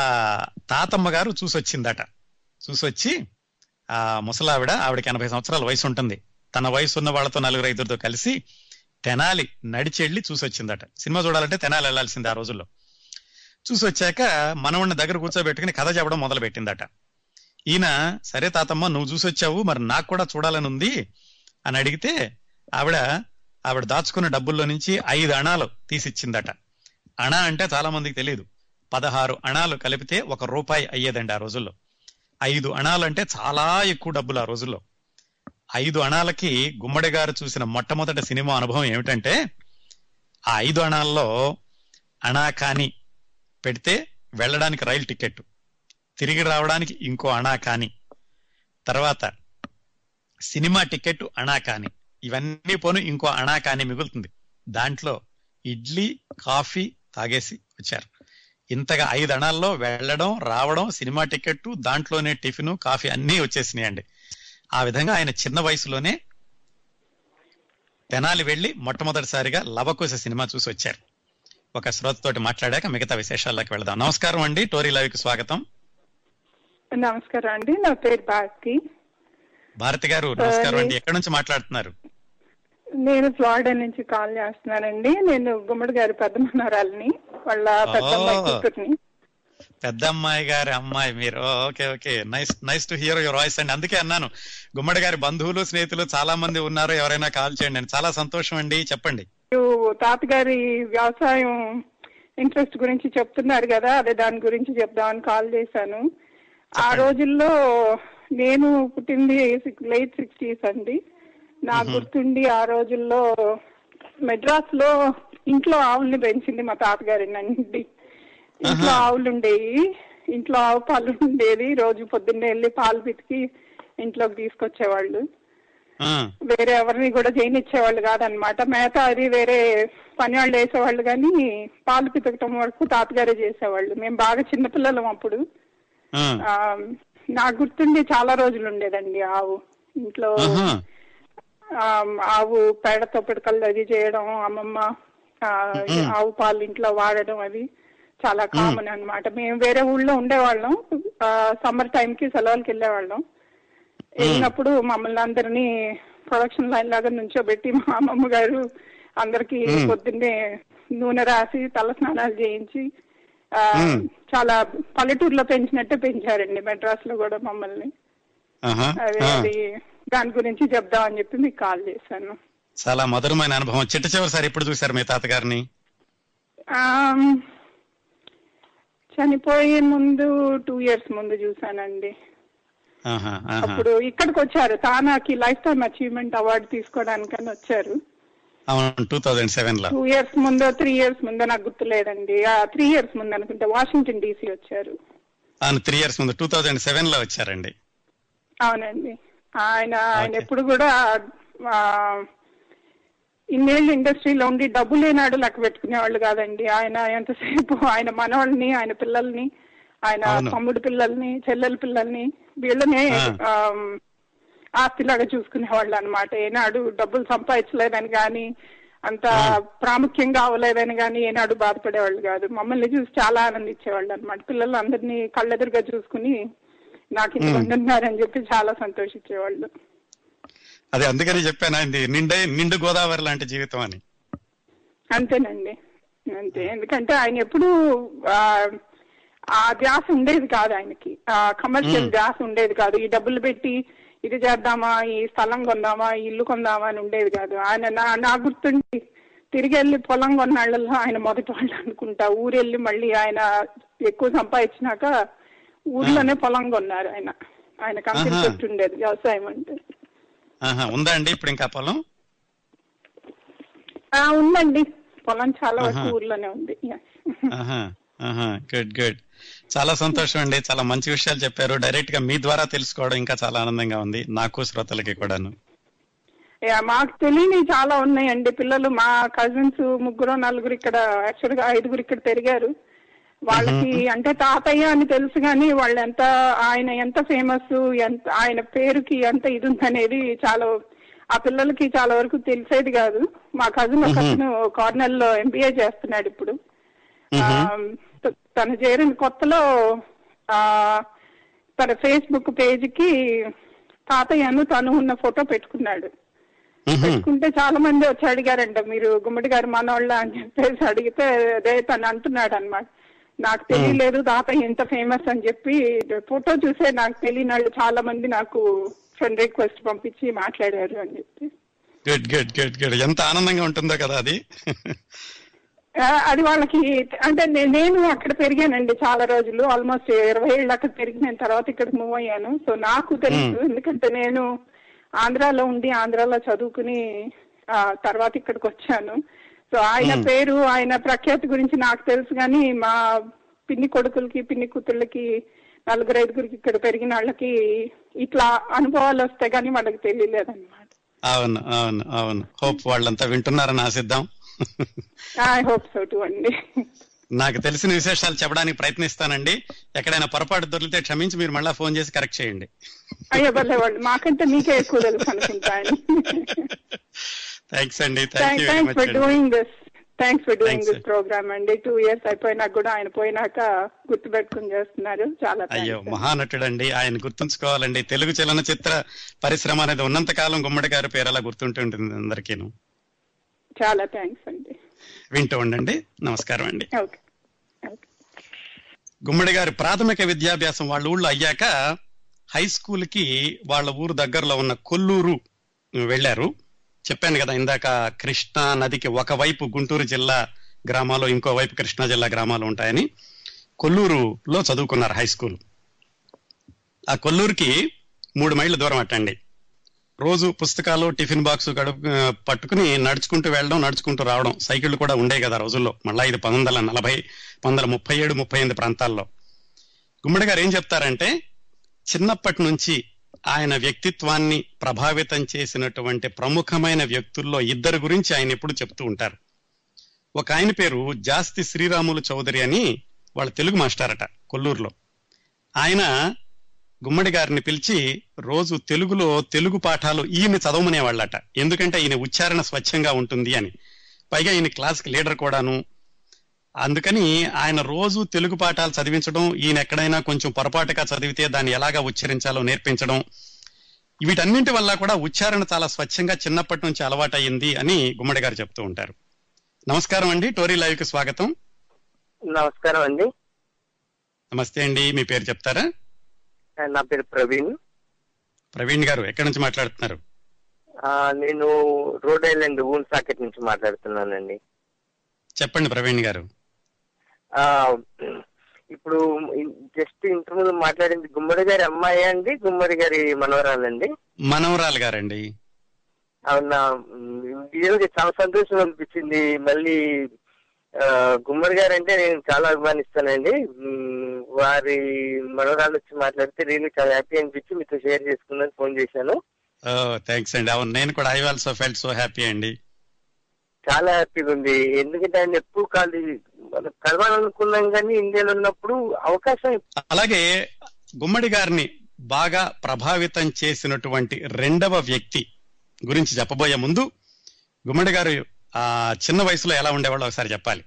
తాతమ్మ గారు చూసొచ్చిందట. చూసొచ్చి ఆ ముసలావిడ ఆవిడకి ఎనభై సంవత్సరాల వయసు ఉంటుంది తన వయసు ఉన్న వాళ్ళతో నలుగురు ఐదుగురితో కలిసి తెనాలి నడిచెళ్ళి చూసొచ్చిందట. సినిమా చూడాలంటే తెనాలి వెళ్ళాల్సింది ఆ రోజుల్లో. చూసి వచ్చాక దగ్గర కూర్చోబెట్టుకుని కథ చెప్పడం మొదలు పెట్టిందట ఈయన సరే తాతమ్మ నువ్వు చూసొచ్చావు మరి నాకు కూడా చూడాలని ఉంది అని అడిగితే ఆవిడ ఆవిడ దాచుకున్న డబ్బుల్లో నుంచి ఐదు అణాలు తీసిచ్చిందట. అణ అంటే చాలా మందికి తెలియదు పదహారు అణాలు కలిపితే ఒక రూపాయి అయ్యేదండి ఆ రోజుల్లో. ఐదు అణాలు అంటే చాలా ఎక్కువ డబ్బులు ఆ రోజుల్లో. ఐదు అణాలకి గుమ్మడి గారు చూసిన మొట్టమొదటి సినిమా అనుభవం ఏమిటంటే ఆ ఐదు అణాల్లో అణా కాని పెడితే వెళ్ళడానికి రైలు టికెట్ తిరిగి రావడానికి ఇంకో అణా కాని. తర్వాత సినిమా టికెట్ అణా కాని. ఇవన్నీ పోను ఇంకో అణా కానీ మిగులుతుంది. దాంట్లో ఇడ్లీ కాఫీ తాగేసి వచ్చారు. ఇంతగా ఐదు అణాల్లో వెళ్ళడం రావడం సినిమా టికెట్ దాంట్లోనే టిఫిన్ కాఫీ అన్నీ వచ్చేసినాయండి. ఆ విధంగా ఆయన చిన్న వయసులోనే తెనాలి వెళ్ళి మొట్టమొదటిసారిగా లవకుశ సినిమా చూసి వచ్చారు. ఒక శ్రోతతోటి మాట్లాడాక మిగతా విశేషాల్లోకి వెళదాం. నమస్కారం అండి. టోరీ లవికి స్వాగతం. నమస్కారం అండి. నా పేరు భారతి. భారతి గారు నమస్కారం అండి. ఎక్కడి నుంచి మాట్లాడుతున్నారు? నేను ఫ్లారిడా నుంచి కాల్ చేస్తున్నానండి. నేను గుమ్మడి గారి పెద్ద వాళ్ళ పెద్ద అమ్మాయి ఓ. కూతుర్ని. పెద్ద అమ్మాయి గారి అమ్మాయి మీరు. Okay okay. Nice nice to hear your voice అండి. అందుకే అన్నాను గుమ్మడి గారి బంధువులు స్నేహితులు చాలా మంది ఉన్నారు ఎవరైనా కాల్ చేయండి అండి. చాలా సంతోషం అండి. చెప్పండి. మీరు తాతగారి వ్యవసాయం ఇంట్రెస్ట్ గురించి చెప్తున్నారు కదా అదే దాని గురించి చెప్దామని కాల్ చేశాను. ఆ రోజుల్లో నేను పుట్టింది లేట్ సిక్స్టీస్ అండి. నాకు గుర్తుండి ఆ రోజుల్లో మెడ్రాస్లో ఇంట్లో ఆవుల్ని పెంచింది మా తాతగారి నండి ఇంట్లో ఆవులు ఉండేవి ఇంట్లో ఆవు పాలు ఉండేది రోజు పొద్దున్నే వెళ్ళి పాలు పితికి ఇంట్లోకి తీసుకొచ్చేవాళ్ళు. వేరే ఎవరిని కూడా చేయనిచ్చేవాళ్ళు కాదనమాట మేత అది వేరే పని వాళ్ళు వేసేవాళ్ళు కానీ పాలు పితకటం వరకు తాతగారే చేసేవాళ్ళు. మేము బాగా చిన్నపిల్లలం అప్పుడు. నాకు గుర్తుండి చాలా రోజులు ఉండేదండి ఆవు. ఇంట్లో ఆవు పేడతో పిడకలు అది చేయడం అమ్మమ్మ ఆవు పాలు ఇంట్లో వాడడం అది చాలా కామన్ అన్నమాట. మేము వేరే ఊళ్ళో ఉండేవాళ్ళం. సమ్మర్ టైం కి సెలవులకి వెళ్ళేవాళ్ళం. వెళ్ళినప్పుడు మమ్మల్ని అందరినీ ప్రొడక్షన్ లైన్ లాగా నుంచోబెట్టి మా అమ్మమ్మ గారు అందరికి పొద్దున్నే నూనె రాసి తల స్నానాలు చేయించి చాలా పల్లెటూరులో పెంచినట్టే పెంచారండి మెడ్రాస్లో కూడా మమ్మల్ని. అది దాని గురించి చెప్దామని చెప్పి మీకు కాల్ చేశాను. చాలా మధురమైన అనుభవం. చిట్ట చివరిసారి ఎప్పుడు చూశారు మీ తాతగారిని? చనిపోయే ముందు టూ ఇయర్స్ ముందు చూసానండి. అప్పుడు ఇక్కడికి వచ్చారు. తానాకి లైఫ్ టైమ్ అచీవ్మెంట్ అవార్డు తీసుకోవడానికని వచ్చారు. అవును టూ థౌజండ్ సెవెన్లో టూ ఇయర్స్ ముందో త్రీ ఇయర్స్ ముందో నాకు గుర్తులేదండి. త్రీ ఇయర్స్ ముందు అనుకుంటే వాషింగ్టన్ డీసీ వచ్చారు. అవును త్రీ ఇయర్స్ ముందు టూ థౌజండ్ సెవెన్లో వచ్చారండి. అవునండి. ఆయన ఆయన ఎప్పుడు కూడా ఇన్నేళ్ళు ఇండస్ట్రీలో ఉండి డబ్బు లేనాడు లెక్క పెట్టుకునేవాళ్ళు కాదండి. ఆయన ఎంతసేపు ఆయన మనవాళ్ళని ఆయన పిల్లల్ని ఆయన. తమ్ముడు పిల్లల్ని చెల్లెల పిల్లల్ని వీళ్ళనే ఆస్తిలాగా చూసుకునేవాళ్ళు అనమాట ఏనాడు డబ్బులు సంపాదించలేదని కానీ అంత ప్రాముఖ్యంగా అవ్వలేదని కానీ ఏనాడు బాధపడేవాళ్ళు కాదు. మమ్మల్ని చూసి చాలా ఆనందించేవాళ్ళు అనమాట పిల్లలు అందరినీ కళ్ళెదురుగా చూసుకుని నాకు ఇంతమంది ఉన్నారని చెప్పి చాలా సంతోషించేవాళ్ళు. అదే అందుకని చెప్పాను నిండే నిండు గోదావరి లాంటి జీవితం అని. అంతేనండి. అంతే. ఎందుకంటే ఆయన ఎప్పుడు ఆ, ఆ ధ్యాస ఉండేది కాదు ఆయనకి. ఆ కమర్షియల్ ధ్యాస ఉండేది కాదు. ఈ డబ్బులు పెట్టి ఇది చేద్దామా? ఈ స్థలం కొందామా? ఈ ఇల్లు కొందామా అని ఉండేది కాదు. ఆయన నా నా గుర్తుండి తిరిగి వెళ్ళి పొలం కొన్నాళ్ళలో ఆయన మొదటి వాళ్ళు అనుకుంటా. ఊరెళ్ళి మళ్ళీ ఆయన ఎక్కువ సంపాదించినాక ఊర్లోనే పొలం కొన్నారు ఆయన. ఆయన కంపెనీ ఉండేది వ్యవసాయం అంటే. ఆహా ఉందా అండి ఇప్పుడు ఇంకా పొలం? ఆ, ఉందండి. పొలం చాలా వరకు. ఊర్లోనే ఉంది. గుడ్ గుడ్ చాలా సంతోషం అండి చాలా మంచి విషయాలు చెప్పారు. డైరెక్ట్గా మీ ద్వారా తెలుసుకోవడం ఇంకా చాలా ఆనందంగా ఉంది. నాకు శ్రోతలకి కూడాను. మాకు తెలియని చాలా ఉన్నాయండి. పిల్లలు మా కజిన్స్ ముగ్గురు నలుగురు ఇక్కడ యాక్చువల్గా ఐదుగురు ఇక్కడ పెరిగారు. వాళ్ళకి అంటే తాతయ్య అని తెలుసు కానీ వాళ్ళు ఎంత ఆయన ఎంత ఫేమస్ ఎంత ఆయన పేరుకి ఎంత ఇది ఉందనేది చాలా ఆ పిల్లలకి చాలా వరకు తెలిసేది కాదు. మా కజిన్ ఒక కార్నెల్లో ఎంబీఏ చేస్తున్నాడు ఇప్పుడు. తను చేరిన కొత్తలో ఆ తన ఫేస్బుక్ పేజ్కి తాతయ్యను తను ఉన్న ఫోటో పెట్టుకున్నాడు. పెట్టుకుంటే చాలా మంది వచ్చి అడిగారంట మీరు గుమ్మడి గారు మనోళ్ళ అని చెప్పేసి అడిగితే అదే తను అంటున్నాడు అనమాట నాకు తెలియలేదు తాతయ్య ఎంత ఫేమస్ అని చెప్పి ఫోటో చూసే నాకు తెలియని వాళ్ళు చాలా మంది నాకు ఫ్రెండ్ రిక్వెస్ట్ పంపించి మాట్లాడారు అని చెప్పి. గుడ్ గుడ్ గుడ్ గుడ్ ఎంత ఆనందంగా ఉంటుందో కదా అది. అది వాళ్ళకి అంటే నేను అక్కడ పెరిగానండి చాలా రోజులు ఆల్మోస్ట్ ఇరవై ఏళ్ళు అక్కడ పెరిగిన తర్వాత ఇక్కడికి మూవ్ అయ్యాను. సో నాకు తెలుసు ఎందుకంటే నేను ఆంధ్రాలో ఉండి ఆంధ్రాలో చదువుకుని ఆ, తర్వాత ఇక్కడికి వచ్చాను. సో ఆయన పేరు ఆయన ప్రఖ్యాతి గురించి నాకు తెలుసు కానీ మా పిన్ని కొడుకులకి పిన్ని కూతుళ్ళకి నలుగురు ఐదుగురికి ఇక్కడ పెరిగిన వాళ్ళకి ఇట్లా అనుభవాలు వస్తాయి కానీ వాళ్ళకి తెలియలేదు అనమాట అవును అవును అవును. హోప్ వాళ్ళంతా వింటున్నారని ఆశిద్దాం. ఐ హోప్ సో టు అండి. నాకు తెలిసిన విశేషాలు చెప్పడానికి ప్రయత్నిస్తానండి. ఎక్కడైనా పొరపాటు దొరికితే క్షమించి మీరు మళ్ళీ ఫోన్ చేసి కరెక్ట్ చేయండి. అయ్యో మాకంటే మీకే ఎక్కువ తెలుసు థ్యాంక్స్ అండి. Thanks for doing this thanks for doing Thanks, this programme అండి. టూ ఇయర్స్ అయిపోయినాక కూడా ఆయన పోయినాక గుర్తు పెట్టుకుని చేస్తున్నారు. చాలా అయ్యో థ్యాంక్స్ మహానటుడండి. ఆయన గుర్తుంచుకోవాలండి. తెలుగు చలనచిత్ర పరిశ్రమ అనేది ఉన్నంత కాలం గుమ్మడి గారి పేరు అలా గుర్తుంటుంటుంది అందరికీను. చాలా థ్యాంక్స్ అండి. వింటూ ఉండండి. నమస్కారం అండి. గుమ్మడి గారి ప్రాథమిక విద్యాభ్యాసం వాళ్ళ ఊళ్ళో అయ్యాక హై స్కూల్కి వాళ్ళ ఊరు దగ్గరలో ఉన్న కొల్లూరు వెళ్ళారు. చెప్పాను కదా ఇందాక కృష్ణా నదికి ఒకవైపు గుంటూరు జిల్లా గ్రామాలు ఇంకో వైపు కృష్ణా జిల్లా గ్రామాలు ఉంటాయని కొల్లూరులో చదువుకున్నారు హై స్కూల్. ఆ కొల్లూరుకి మూడు మైళ్ళ దూరం అట్టండి. రోజు పుస్తకాలు టిఫిన్ బాక్స్ గడుపు పట్టుకుని నడుచుకుంటూ వెళ్ళడం నడుచుకుంటూ రావడం సైకిళ్ళు కూడా ఉండే కదా రోజుల్లో. మళ్ళా ఇది పంతొమ్మిది వందల నలభై పంతొమ్మిది వందల ముప్పై ఏడు ముప్పై ఎనిమిది ప్రాంతాల్లో. గుమ్మడి గారు ఏం చెప్తారంటే చిన్నప్పటి నుంచి ఆయన వ్యక్తిత్వాన్ని ప్రభావితం చేసినటువంటి ప్రముఖమైన వ్యక్తుల్లో ఇద్దరు గురించి ఆయన ఎప్పుడు చెప్తూ ఉంటారు. ఒక ఆయన పేరు జాస్తి శ్రీరాములు చౌదరి అని వాళ్ళ తెలుగు మాస్టారట కొల్లూరులో. ఆయన గుమ్మడి గారిని పిలిచి రోజు తెలుగులో తెలుగు పాఠాలు ఈయన చదవమనేవాళ్ళట. ఎందుకంటే ఈయన ఉచ్చారణ స్వచ్ఛంగా ఉంటుంది అని. పైగా ఈయన క్లాస్కి లీడర్ కూడాను. అందుకని ఆయన రోజు తెలుగు పాఠాలు చదివించడం ఈయన ఎక్కడైనా కొంచెం పొరపాటుగా చదివితే దాన్ని ఎలాగా ఉచ్చరించాలో నేర్పించడం వీటన్నింటి వల్ల కూడా ఉచ్చారణ చాలా స్వచ్ఛంగా చిన్నప్పటి నుంచి అలవాటయ్యింది అని గుమ్మడి గారు చెప్తూ ఉంటారు. నమస్కారం అండి. టోరీ లైవ్కి స్వాగతం. నమస్కారం అండి. నమస్తే అండి. మీ పేరు చెప్తారా? నా పేరు ప్రవీణ్. ప్రవీణ్ గారు ఎక్కడి నుంచి మాట్లాడుతున్నారు? ఆ, నేను రోడ్ ఐలాండ్ ఊన్ సాకెట్ నుంచి మాట్లాడుతున్నానండి. చెప్పండి ప్రవీణ్ గారు. ఆ, ఇప్పుడు జస్ట్ ఇంటర్ ముందు మాట్లాడింది గుమ్మడి గారి అమ్మాయి అండి గుమ్మడి గారి మనవరాలండి? మనవరాలు గారండి. అవునా? చాలా సంతోషం అనిపించింది. మళ్ళీ గుమ్మడి గారు అంటే నేను చాలా అభిమానిస్తానండి. వారి మనవరాలు వచ్చి మాట్లాడితే రియల్లీ చాలా హ్యాపీ అనిపించి మీతో షేర్ చేసుకుందని ఫోన్ చేశాను. థ్యాంక్స్ అండి. అవును నేను కూడా I also felt so happy అండి. చాలా హ్యాపీగా ఉంది. ఎందుకంటే ఆయన ఎప్పుడు కాదు మనం కలవాలనుకున్నాం కానీ ఇండియాలో ఉన్నప్పుడు అవకాశం అలాగే గుమ్మడి గారిని బాగా ప్రభావితం చేసినటువంటి రెండవ వ్యక్తి గురించి చెప్పబోయే ముందు గుమ్మడి గారు ఆ చిన్న వయసులో ఎలా ఉండేవాళ్ళు ఒకసారి చెప్పాలి.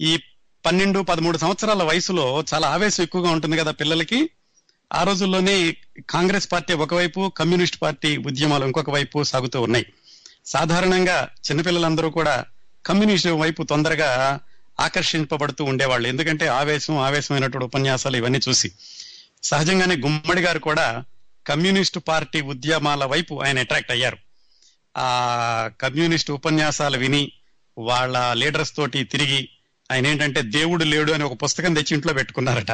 ఈ పన్నెండు పదమూడు సంవత్సరాల వయసులో చాలా ఆవేశం ఎక్కువగా ఉంటుంది కదా పిల్లలకి. ఆ రోజుల్లోనే కాంగ్రెస్ పార్టీ ఒకవైపు కమ్యూనిస్ట్ పార్టీ ఉద్యమాలు ఇంకొక వైపు సాగుతూ ఉన్నాయి. సాధారణంగా చిన్నపిల్లలందరూ కూడా కమ్యూనిస్ట్ వైపు తొందరగా ఆకర్షింపబడుతూ ఉండేవాళ్ళు. ఎందుకంటే ఆవేశం ఆవేశమైనటువంటి ఉపన్యాసాలు ఇవన్నీ చూసి. సహజంగానే గుమ్మడి గారు కూడా కమ్యూనిస్ట్ పార్టీ ఉద్యమాల వైపు ఆయన అట్రాక్ట్ అయ్యారు. ఆ కమ్యూనిస్ట్ ఉపన్యాసాలు విని వాళ్ళ లీడర్స్ తోటి తిరిగి ఆయన ఏంటంటే దేవుడు లేడు అని ఒక పుస్తకం తెచ్చి ఇంట్లో పెట్టుకున్నారట.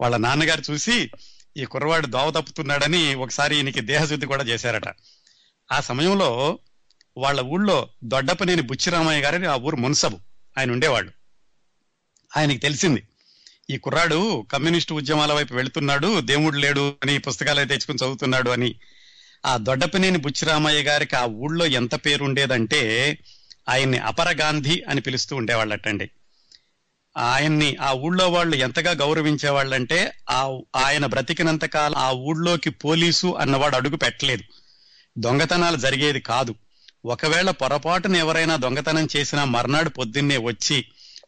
వాళ్ళ నాన్నగారు చూసి ఈ కుర్రవాడు దోవ తప్పుతున్నాడని ఒకసారి ఈయనకి దేహశుద్ధి కూడా చేశారట. ఆ సమయంలో వాళ్ళ ఊళ్ళో దొడ్డపనేని బుచ్చిరామయ్య గారని ఆ ఊరు మున్సబు ఆయన ఉండేవాళ్ళు. ఆయనకి తెలిసింది ఈ కుర్రాడు కమ్యూనిస్టు ఉద్యమాల వైపు వెళుతున్నాడు దేవుడు లేడు అని పుస్తకాలు తెచ్చుకుని చదువుతున్నాడు అని ఆ దొడ్డపనేని బుచ్చిరామయ్య గారికి ఆ ఊళ్ళో ఎంత పేరు ఉండేదంటే ఆయన్ని అపర గాంధీ అని పిలుస్తూ ఉండేవాళ్ళటండి. ఆయన్ని ఆ ఊళ్ళో వాళ్ళు ఎంతగా గౌరవించేవాళ్ళంటే ఆ ఆయన బ్రతికినంత కాలం ఆ ఊళ్ళోకి పోలీసు అన్నవాడు అడుగు పెట్టలేదు. దొంగతనాలు జరిగేది కాదు. ఒకవేళ పొరపాటున ఎవరైనా దొంగతనం చేసినా మర్నాడు పొద్దున్నే వచ్చి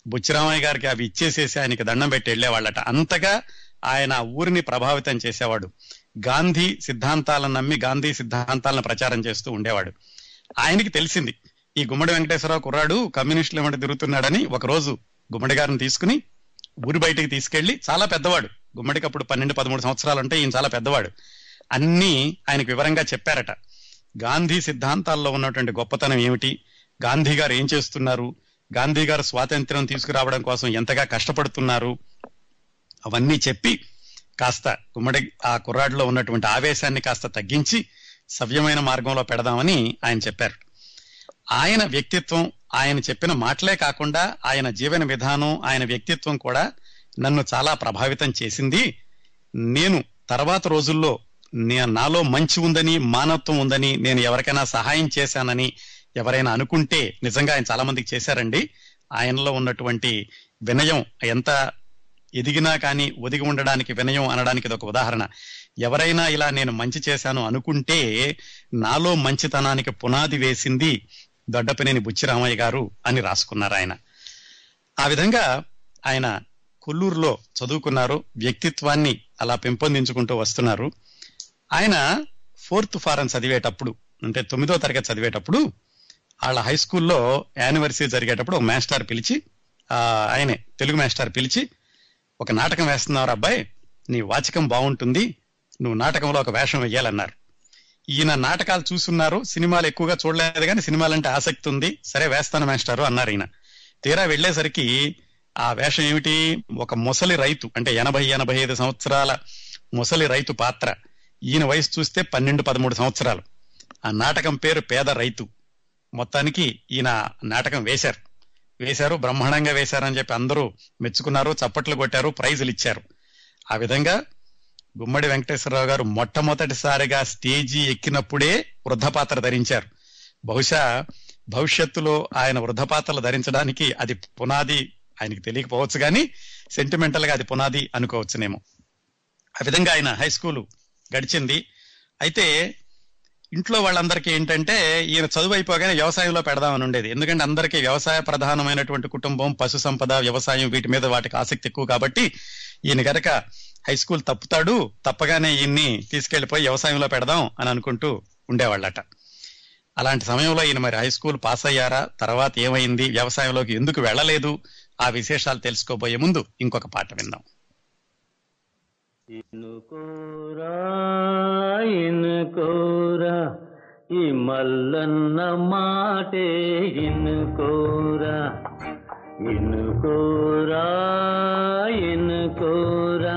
బుచ్చిరామయ్య గారికి అవి ఇచ్చేసేసి ఆయనకి దండం పెట్టి వెళ్ళేవాళ్ళట. అంతగా ఆయన ఊరిని ప్రభావితం చేసేవాడు. గాంధీ సిద్ధాంతాలను నమ్మి గాంధీ సిద్ధాంతాలను ప్రచారం చేస్తూ ఉండేవాడు. ఆయనకి తెలిసింది ఈ గుమ్మడి వెంకటేశ్వరరావు కుర్రాడు కమ్యూనిస్టుల వెంట తిరుగుతున్నాడని ఒక రోజు గుమ్మడి గారిని తీసుకుని ఊరి బయటికి తీసుకెళ్ళి చాలా పెద్దవాడు. గుమ్మడికి అప్పుడు పన్నెండు పదమూడు సంవత్సరాలు ఉంటే ఈయన చాలా పెద్దవాడు. అన్నీ ఆయనకు వివరంగా చెప్పారట. గాంధీ సిద్ధాంతాల్లో ఉన్నటువంటి గొప్పతనం ఏమిటి? గాంధీ గారు ఏం చేస్తున్నారు? గాంధీ గారు స్వాతంత్ర్యం తీసుకురావడం కోసం ఎంతగా కష్టపడుతున్నారు? అవన్నీ చెప్పి కాస్త గుమ్మడి ఆ కుర్రాడిలో ఉన్నటువంటి ఆవేశాన్ని కాస్త తగ్గించి సవ్యమైన మార్గంలో పెడదామని ఆయన చెప్పారు. ఆయన వ్యక్తిత్వం ఆయన చెప్పిన మాటలే కాకుండా ఆయన జీవన విధానం ఆయన వ్యక్తిత్వం కూడా నన్ను చాలా ప్రభావితం చేసింది. నేను తర్వాత రోజుల్లో నాలో మంచి ఉందని మానవత్వం ఉందని నేను ఎవరికైనా సహాయం చేశానని ఎవరైనా అనుకుంటే నిజంగా ఆయన చాలా మందికి చేశారండి. ఆయనలో ఉన్నటువంటి వినయం ఎంత ఎదిగినా కానీ ఒదిగి ఉండడానికి వినయం అనడానికి ఇది ఒక ఉదాహరణ. ఎవరైనా ఇలా నేను మంచి చేశాను అనుకుంటే నాలో మంచితనానికి పునాది వేసింది దొడ్డపనేని బుచ్చిరామయ్య గారు అని రాసుకున్నారు ఆయన. ఆ విధంగా ఆయన కొల్లూరులో చదువుకున్నారు వ్యక్తిత్వాన్ని అలా పెంపొందించుకుంటూ వస్తున్నారు. ఆయన ఫోర్త్ ఫారం చదివేటప్పుడు అంటే తొమ్మిదో తరగతి చదివేటప్పుడు వాళ్ళ హై స్కూల్లో యానివర్సరీ జరిగేటప్పుడు ఒక మాస్టర్ పిలిచి ఆయనే తెలుగు మాస్టర్ పిలిచి ఒక నాటకం వేస్తున్నారు అబ్బాయి. నీ వాచకం బాగుంటుంది. నువ్వు నాటకంలో ఒక వేషం వేయాలన్నారు ఈయన నాటకాలు చూస్తున్నారు. సినిమాలు ఎక్కువగా చూడలేదు కానీ సినిమాలంటే ఆసక్తి ఉంది. సరే వేస్తాను మేస్టారు అన్నారు ఈయన. తీరా వెళ్ళేసరికి ఆ వేషం ఏమిటి? ఒక ముసలి రైతు అంటే ఎనభై ఎనభై ఐదు సంవత్సరాల ముసలి రైతు పాత్ర. ఈయన వయసు చూస్తే పన్నెండు పదమూడు సంవత్సరాలు. ఆ నాటకం పేరు పేద రైతు. మొత్తానికి ఈయన నాటకం వేశారు. వేశారు బ్రహ్మాండంగా వేశారని చెప్పి అందరూ మెచ్చుకున్నారు చప్పట్లు కొట్టారు ప్రైజులు ఇచ్చారు. ఆ విధంగా గుమ్మడి వెంకటేశ్వరరావు గారు మొట్టమొదటిసారిగా స్టేజీ ఎక్కినప్పుడే వృద్ధపాత్ర ధరించారు. బహుశా భవిష్యత్తులో ఆయన వృద్ధపాత్రలు ధరించడానికి అది పునాది ఆయనకి తెలియకపోవచ్చు కానీ సెంటిమెంటల్గా అది పునాది అనుకోవచ్చునేమో. ఆ విధంగా ఆయన హై స్కూలు గడిచింది. అయితే ఇంట్లో వాళ్ళందరికీ ఏంటంటే ఈయన చదువు అయిపోగానే వ్యవసాయంలో పెడదామని ఉండేది. ఎందుకంటే అందరికీ వ్యవసాయ ప్రధానమైనటువంటి కుటుంబం పశు సంపద వ్యవసాయం వీటి మీద వాటికి ఆసక్తి ఎక్కువ కాబట్టి ఈయన గనక హై స్కూల్ తప్పుతాడు తప్పగానే ఈయన్ని తీసుకెళ్ళిపోయి వ్యవసాయంలో పెడదాం అని అనుకుంటూ ఉండేవాళ్ళట. అలాంటి సమయంలో ఈయన మరి హై స్కూల్ పాస్ అయ్యారా? తర్వాత ఏమైంది? వ్యవసాయంలోకి ఎందుకు వెళ్ళలేదు? ఆ విశేషాలు తెలుసుకోబోయే ముందు ఇంకొక పాట విందాం. ఇనుకోరా ఇనుకోరా ఈ మల్లన్న మాటే ఇనుకోరా. ఇనుకోరా ఇనుకోరా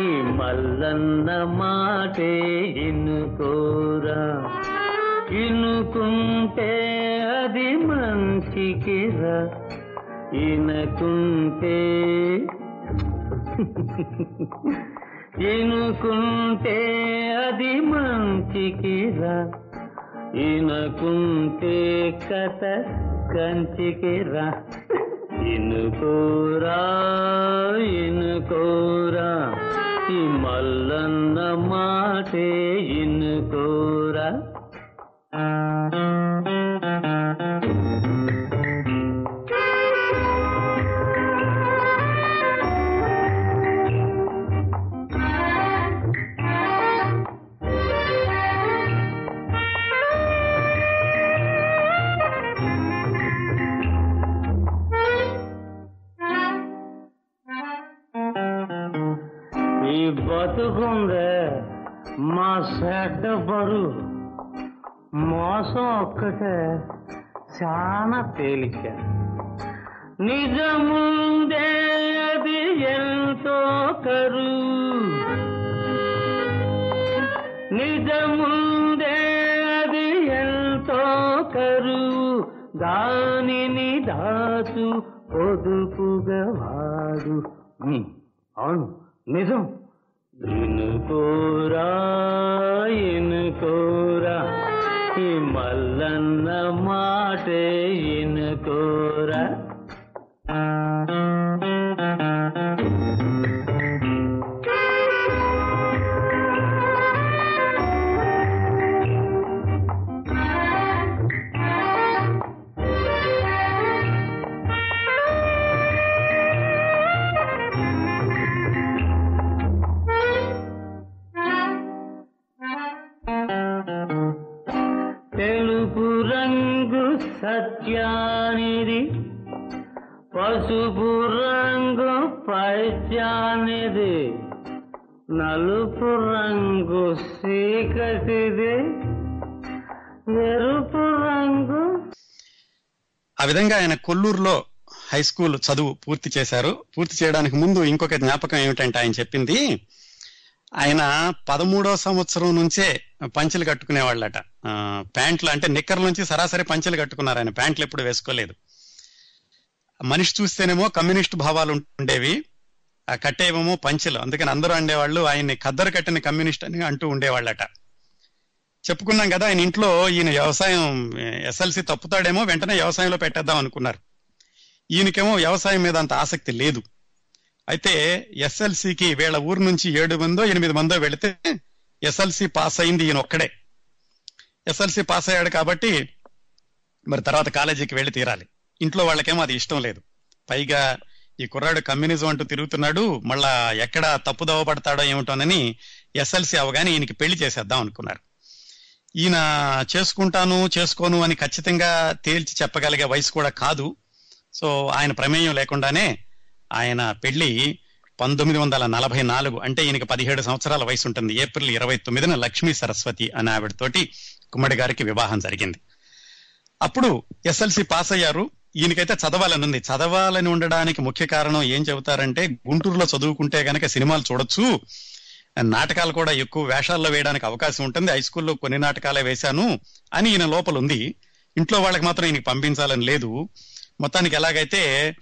ఈ మల్లన్న మాటే ఇనుకోరా. ఇనుకుంటే అది మంచికిరా ఇనకుంటే. [LAUGHS] ఇనుకుంటే అది మంచికిరా ఇనుకుంటే కథ కంచికిరా ఇనుకోరా ఇనుకోరా ఈ మల్లన్న మాటే ఇనుకోరా చాలా సత్యానిది పసుపు రంగు పైత్యానిది నలుపు రంగు సీకటిది ఎరుపు రంగు ఆ విధంగా ఆయన కొల్లూరులో హై స్కూల్ చదువు పూర్తి చేశారు. పూర్తి చేయడానికి ముందు ఇంకొక జ్ఞాపకం ఏమిటంటే ఆయన చెప్పింది ఆయన పదమూడో సంవత్సరం నుంచే పంచెలు కట్టుకునేవాళ్ళట. ప్యాంట్లు అంటే నిక్కర్ల నుంచి సరాసరి పంచెలు కట్టుకున్నారు ఆయన. ప్యాంట్లు ఎప్పుడు వేసుకోలేదు. మనిషి చూస్తేనేమో కమ్యూనిస్ట్ భావాలు ఉండేవి. ఆ కట్టేవేమో పంచెలు. అందుకని అందరూ అండేవాళ్ళు ఆయన్ని ఖద్దరు కట్టిన కమ్యూనిస్ట్ అని అంటూ ఉండేవాళ్ళట. చెప్పుకున్నాం కదా ఆయన ఇంట్లో ఈయన వ్యవసాయం ఎస్ఎల్సి తప్పుతాడేమో వెంటనే వ్యవసాయంలో పెట్టేద్దాం అనుకున్నారు. ఈయనకేమో వ్యవసాయం మీద అంత ఆసక్తి లేదు. అయితే ఎస్ఎల్సికి వీళ్ళ ఊరు నుంచి ఏడు మందో ఎనిమిది మందో వెళితే ఎస్ఎల్సి పాస్ అయింది ఈయన ఒక్కడే. ఎస్ఎల్సి పాస్ అయ్యాడు కాబట్టి మరి తర్వాత కాలేజీకి వెళ్ళి తీరాలి. ఇంట్లో వాళ్ళకేమో అది ఇష్టం లేదు. పైగా ఈ కుర్రాడు కమ్యూనిజం అంటూ తిరుగుతున్నాడు. మళ్ళా ఎక్కడ తప్పుదవ పడతాడో ఏమిటోనని ఎస్ఎల్సి అవగానే ఈయనకి పెళ్ళి చేసేద్దాం అనుకున్నారు. ఈయన చేసుకుంటాను చేసుకోను అని ఖచ్చితంగా తేల్చి చెప్పగలిగే వయసు కూడా కాదు. సో ఆయన ప్రమేయం లేకుండానే ఆయన పెళ్ళి పంతొమ్మిది వందల నలభై నాలుగు అంటే ఈయనకి పదిహేడు సంవత్సరాల వయసు ఉంటుంది. ఏప్రిల్ ఇరవై తొమ్మిదిన లక్ష్మీ సరస్వతి అనే ఆవిడతోటి కుమ్మడి గారికి వివాహం జరిగింది. అప్పుడు ఎస్ఎల్సి పాస్ అయ్యారు. ఈయనకైతే చదవాలని ఉంది చదవాలని ఉండడానికి ముఖ్య కారణం ఏం చెబుతారంటే గుంటూరులో చదువుకుంటే గనక సినిమాలు చూడొచ్చు. నాటకాలు కూడా ఎక్కువ వేషాల్లో వేయడానికి అవకాశం ఉంటుంది. హై స్కూల్లో కొన్ని నాటకాలే వేశాను అని ఈయన లోపల ఉంది ఇంట్లో వాళ్ళకి మాత్రం ఈయనకి పంపించాలని లేదు. మొత్తానికి ఎలాగైతే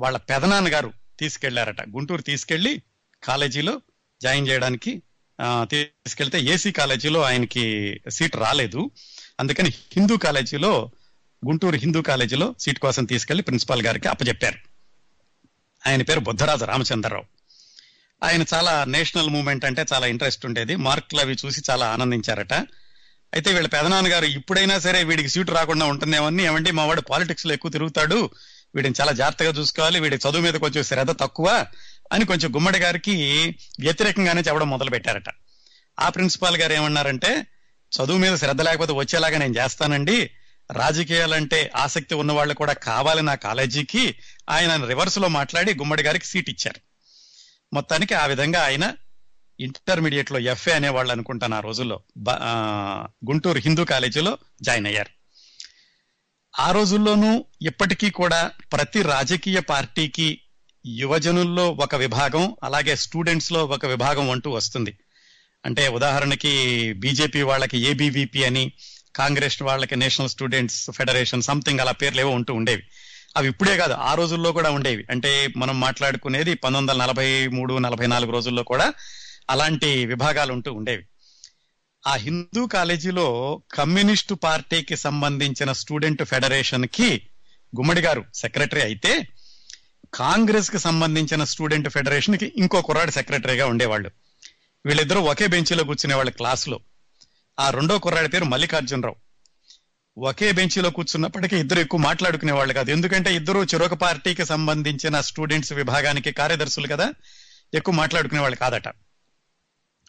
వాళ్ళ పెదనాన్న గారు తీసుకెళ్ళారట. గుంటూరు తీసుకెళ్ళి కాలేజీలో జాయిన్ చేయడానికి తీసుకెళ్తే ఏసీ కాలేజీలో ఆయనకి సీట్ రాలేదు. అందుకని హిందూ కాలేజీలో గుంటూరు హిందూ కాలేజీలో సీట్ కోసం తీసుకెళ్ళి ప్రిన్సిపాల్ గారికి అప్పచెప్పారు ఆయన పేరు బుద్ధరాజు రామచంద్రరావు. ఆయన చాలా నేషనల్ మూమెంట్ అంటే చాలా ఇంట్రెస్ట్ ఉండేది. మార్కులు అవి చూసి చాలా ఆనందించారట. అయితే వీళ్ళ పెదనాన్న గారు ఇప్పుడైనా సరే వీడికి సీటు రాకుండా ఉంటుందేమని ఏమండి మా వాడు పాలిటిక్స్లో ఎక్కువ తిరుగుతాడు. వీడిని చాలా జాగ్రత్తగా చూసుకోవాలి వీడి చదువు మీద కొంచెం శ్రద్ధ తక్కువ అని కొంచెం గుమ్మడి గారికి వ్యతిరేకంగానే చెప్పడం మొదలు పెట్టారట. ఆ ప్రిన్సిపాల్ గారు ఏమన్నారంటే చదువు మీద శ్రద్ధ లేకపోతే వచ్చేలాగా నేను చేస్తానండి. రాజకీయాలంటే ఆసక్తి ఉన్న వాళ్ళు కూడా కావాలి నా కాలేజీకి. ఆయన రివర్స్లో మాట్లాడి గుమ్మడి గారికి సీట్ ఇచ్చారు. మొత్తానికి ఆ విధంగా ఆయన ఇంటర్మీడియట్లో ఎఫ్ఏ అనేవాళ్ళు అనుకుంటాను ఆ రోజుల్లో. ఆ, గుంటూరు హిందూ కాలేజీలో జాయిన్ అయ్యారు. ఆ రోజుల్లోనూ ఇప్పటికీ కూడా ప్రతి రాజకీయ పార్టీకి యువజనుల్లో ఒక విభాగం అలాగే స్టూడెంట్స్లో ఒక విభాగం అంటూ వస్తుంది. అంటే ఉదాహరణకి బీజేపీ వాళ్ళకి ఏబీవీపీ అని కాంగ్రెస్ వాళ్ళకి నేషనల్ స్టూడెంట్స్ ఫెడరేషన్ సంథింగ్ అలా పేర్లు ఏవో ఉంటూ ఉండేవి. అవి ఇప్పుడే కాదు ఆ రోజుల్లో కూడా ఉండేవి. అంటే మనం మాట్లాడుకునేది పంతొమ్మిది వందల నలభై మూడు నలభై నాలుగు రోజుల్లో కూడా అలాంటి విభాగాలు ఉంటూ ఉండేవి. ఆ హిందూ కాలేజీలో కమ్యూనిస్టు పార్టీకి సంబంధించిన స్టూడెంట్ ఫెడరేషన్కి గుమ్మడి గారు సెక్రటరీ అయితే కాంగ్రెస్కి సంబంధించిన స్టూడెంట్ ఫెడరేషన్కి ఇంకో కుర్రాడు సెక్రటరీగా ఉండేవాళ్ళు. వీళ్ళిద్దరూ ఒకే బెంచీలో కూర్చునేవాళ్ళు క్లాసులో. ఆ రెండో కుర్రాడి పేరు మల్లికార్జునరావు. ఒకే బెంచీలో కూర్చున్నప్పటికీ ఇద్దరు ఎక్కువ మాట్లాడుకునే వాళ్ళు కాదు. ఎందుకంటే ఇద్దరు చిరొక పార్టీకి సంబంధించిన స్టూడెంట్స్ విభాగానికి కార్యదర్శులు కదా ఎక్కువ మాట్లాడుకునే వాళ్ళు కాదట.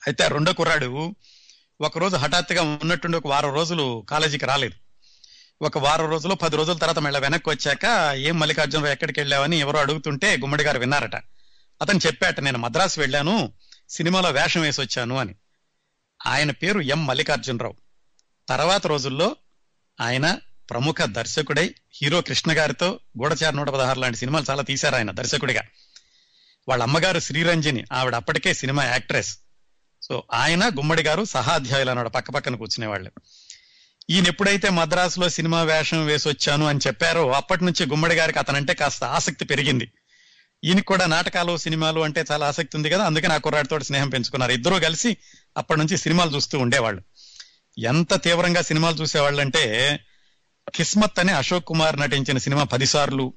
అయితే ఆ రెండో కుర్రాడు ఒక రోజు హఠాత్తుగా ఉన్నట్టుండి ఒక వారం రోజులు కాలేజీకి రాలేదు. ఒక వారం రోజులు పది రోజుల తర్వాత మళ్ళీ వెనక్కి వచ్చాక ఏం మల్లికార్జునరావు ఎక్కడికి వెళ్ళావని ఎవరో అడుగుతుంటే గుమ్మడి గారు విన్నారట. అతను చెప్పాట నేను మద్రాసు వెళ్ళాను సినిమాలో వేషం వేసి వచ్చాను అని. ఆయన పేరు ఎం మల్లికార్జునరావు. తర్వాత రోజుల్లో ఆయన ప్రముఖ దర్శకుడై హీరో కృష్ణ గారితో గూఢచార నూట పదహారు లాంటి సినిమాలు చాలా తీశారు ఆయన దర్శకుడిగా. వాళ్ళ అమ్మగారు శ్రీరంజని ఆవిడ అప్పటికే సినిమా యాక్ట్రెస్. సో ఆయన గుమ్మడి గారు సహాధ్యాయులు అన్నాడు పక్క పక్కన కూర్చునేవాళ్ళు ఈయన ఎప్పుడైతే మద్రాసులో సినిమా వేషం వేసి వచ్చాను అని చెప్పారో అప్పటి నుంచి గుమ్మడి గారికి అతనంటే కాస్త ఆసక్తి పెరిగింది. ఈయనకి కూడా నాటకాలు సినిమాలు అంటే చాలా ఆసక్తి ఉంది కదా అందుకని ఆ కుర్రాడితో స్నేహం పెంచుకున్నారు. ఇద్దరూ కలిసి అప్పటి నుంచి సినిమాలు చూస్తూ ఉండేవాళ్ళు. ఎంత తీవ్రంగా సినిమాలు చూసేవాళ్ళు అంటే కిస్మత్ అనే అశోక్ కుమార్ నటించిన సినిమా పది సార్లు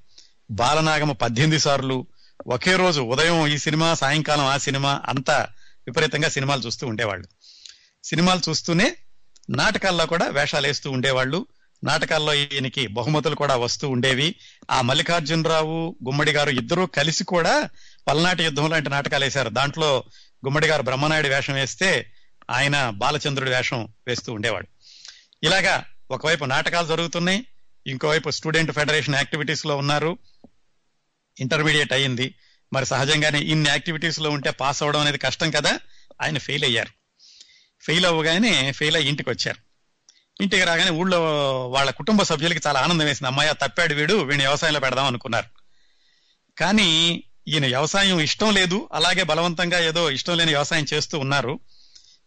బాలనాగమ పద్దెనిమిది సార్లు ఒకే రోజు ఉదయం ఈ సినిమా సాయంకాలం ఆ సినిమా అంతా విపరీతంగా సినిమాలు చూస్తూ ఉండేవాళ్ళు. సినిమాలు చూస్తూనే నాటకాల్లో కూడా వేషాలు వేస్తూ ఉండేవాళ్ళు. నాటకాల్లో ఈయనకి బహుమతులు కూడా వస్తూ ఉండేవి. ఆ మల్లికార్జునరావు గుమ్మడి గారు ఇద్దరూ కలిసి కూడా పల్నాటి యుద్ధం లాంటి నాటకాలు వేశారు. దాంట్లో గుమ్మడి గారు బ్రహ్మనాయుడు వేషం వేస్తే ఆయన బాలచంద్రుడి వేషం వేస్తూ ఉండేవాడు. ఇలాగా ఒకవైపు నాటకాలు జరుగుతున్నాయి. ఇంకోవైపు స్టూడెంట్ ఫెడరేషన్ యాక్టివిటీస్లో ఉన్నారు. ఇంటర్మీడియట్ అయ్యింది. మరి సహజంగానే ఇన్ని యాక్టివిటీస్లో ఉంటే పాస్ అవడం అనేది కష్టం కదా? ఆయన ఫెయిల్ అయ్యారు. ఫెయిల్ అవ్వగానే ఫెయిల్ అయ్యి ఇంటికి వచ్చారు. ఇంటికి రాగానే ఊళ్ళో వాళ్ళ కుటుంబ సభ్యులకి చాలా ఆనందం వేసింది. అమ్మాయ తప్పాడు వీడు వీడిని వ్యవసాయంలో పెడదాం అనుకున్నారు. కానీ ఈయన వ్యవసాయం ఇష్టం లేదు. అలాగే బలవంతంగా ఏదో ఇష్టం లేని వ్యవసాయం చేస్తూ ఉన్నారు.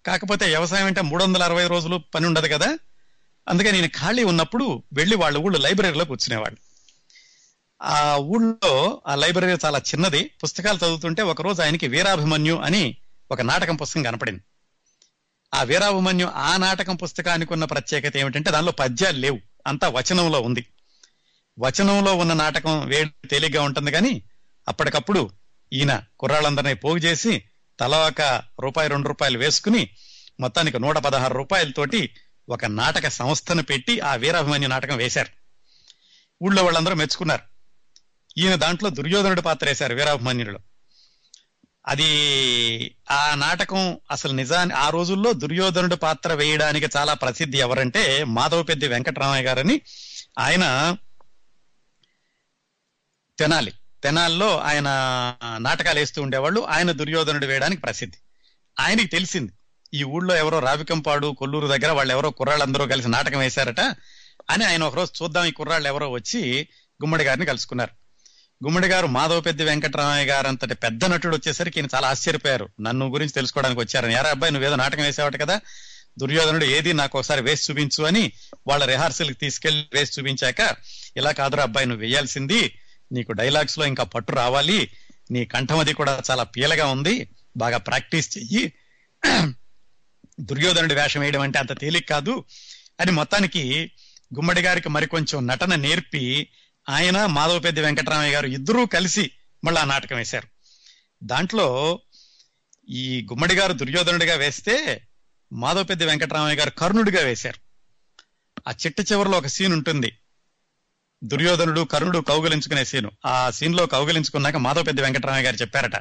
కాకపోతే వ్యవసాయం అంటే మూడు వందల అరవై రోజులు పని ఉండదు కదా? అందుకే నేను ఖాళీ ఉన్నప్పుడు వెళ్ళి వాళ్ళ ఊళ్ళో లైబ్రరీలో కూర్చునేవాళ్ళు ఆ ఊళ్ళో ఆ లైబ్రరీ చాలా చిన్నది. పుస్తకాలు చదువుతుంటే ఒకరోజు ఆయనకి వీరాభిమన్యు అని ఒక నాటకం పుస్తకం కనపడింది. ఆ వీరాభిమన్యు ఆ నాటకం పుస్తకానికి ఉన్న ప్రత్యేకత ఏమిటంటే దానిలో పద్యాలు లేవు. అంతా వచనంలో ఉంది. వచనంలో ఉన్న నాటకం వేడి తేలిగ్గా ఉంటుంది కానీ అప్పటికప్పుడు ఈయన కుర్రాళ్ళందరినీ పోగు చేసి తల ఒక రూపాయి రెండు రూపాయలు వేసుకుని మొత్తానికి నూట పదహారు రూపాయలతోటి ఒక నాటక సంస్థను పెట్టి ఆ వీరాభిమన్యు నాటకం వేశారు. ఊళ్ళో వాళ్ళందరూ మెచ్చుకున్నారు. ఈయన దాంట్లో దుర్యోధనుడి పాత్ర వేశారు వీరాభిమాన్యుడిలో అది ఆ నాటకం అసలు నిజాన్ని ఆ రోజుల్లో దుర్యోధనుడి పాత్ర వేయడానికి చాలా ప్రసిద్ధి ఎవరంటే మాధవపెద్ది వెంకటరామయ్య గారని ఆయన తెనాలి. తెనాల్లో ఆయన నాటకాలు వేస్తూ ఉండేవాళ్ళు. ఆయన దుర్యోధనుడు వేయడానికి ప్రసిద్ధి. ఆయనకి తెలిసింది ఈ ఊళ్ళో ఎవరో రావికంపాడు కొల్లూరు దగ్గర వాళ్ళు ఎవరో కుర్రాళ్ళందరూ కలిసి నాటకం వేశారట అని ఆయన ఒకరోజు చూద్దాం ఈ కుర్రాళ్ళు ఎవరో వచ్చి గుమ్మడి గారిని కలుసుకున్నారు. గుమ్మడి గారు మాధవ పెద్ద వెంకటరామయ్య గారు అంతటి పెద్ద నటుడు వచ్చేసరికి ఈయన చాలా ఆశ్చర్యపోయారు. నన్ను గురించి తెలుసుకోవడానికి వచ్చారని. యారా అబ్బాయి నువ్వేదో నాటకం వేసావట కదా. దుర్యోధనుడు ఏది నాకు ఒకసారి వేసి చూపించు అని వాళ్ళ రిహార్సల్కి తీసుకెళ్ళి వేసి చూపించాక ఇలా కాదురా అబ్బాయి నువ్వు వేయాల్సింది నీకు డైలాగ్స్లో ఇంకా పట్టు రావాలి. నీ కంఠం అది కూడా చాలా పీలగా ఉంది. బాగా ప్రాక్టీస్ చెయ్యి. దుర్యోధనుడి వేషం వేయడం అంటే అంత తేలిక కాదు అని మొత్తానికి గుమ్మడి గారికి మరికొంచెం నటన నేర్పి ఆయన మాధవపెద్ది వెంకటరామయ్య గారు ఇద్దరూ కలిసి మళ్ళీ ఆ నాటకం వేశారు. దాంట్లో ఈ గుమ్మడి గారు దుర్యోధనుడిగా వేస్తే మాధవపెద్ది వెంకటరామయ్య గారు కర్ణుడిగా వేశారు. ఆ చిట్ట చివరిలో ఒక సీన్ ఉంటుంది. దుర్యోధనుడు కర్ణుడు కౌగలించుకునే సీను. ఆ సీన్లో కౌగలించుకున్నాక మాధవపెద్ది వెంకటరామయ్య గారు చెప్పారట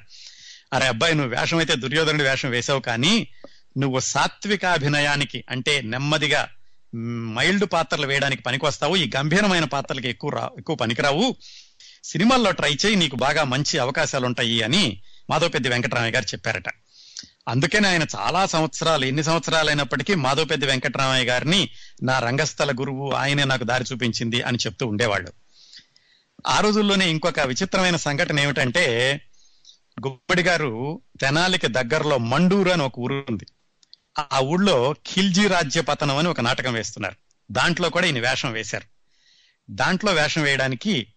అరే అబ్బాయి నువ్వు వేషం అయితే దుర్యోధనుడి వేషం వేసావు కానీ నువ్వు సాత్వికాభినయానికి అంటే నెమ్మదిగా మైల్డ్ పాత్రలు వేయడానికి పనికొస్తావు ఈ గంభీరమైన పాత్రలకి ఎక్కువ రా ఎక్కువ పనికిరావు. సినిమాల్లో ట్రై చేయి నీకు బాగా మంచి అవకాశాలు ఉంటాయి అని మాధవపెద్ది వెంకటరామయ్య గారు చెప్పారట. అందుకనే ఆయన చాలా సంవత్సరాలు ఎన్ని సంవత్సరాలు అయినప్పటికీ మాధవపెద్ది వెంకటరామయ్య గారిని నా రంగస్థల గురువు ఆయనే నాకు దారి చూపించింది అని చెప్తూ ఉండేవాళ్ళు. ఆ రోజుల్లోనే ఇంకొక విచిత్రమైన సంఘటన ఏమిటంటే గుమ్మడి గారు తెనాలికి దగ్గరలో మండూరు అని ఒక ఊరు ఉంది. ఆ ఊళ్ళో ఖిల్జీ రాజ్య పతనం అని ఒక నాటకం వేస్తున్నారు. దాంట్లో కూడా ఈయన వేషం వేశారు. దాంట్లో వేషం వేయడానికి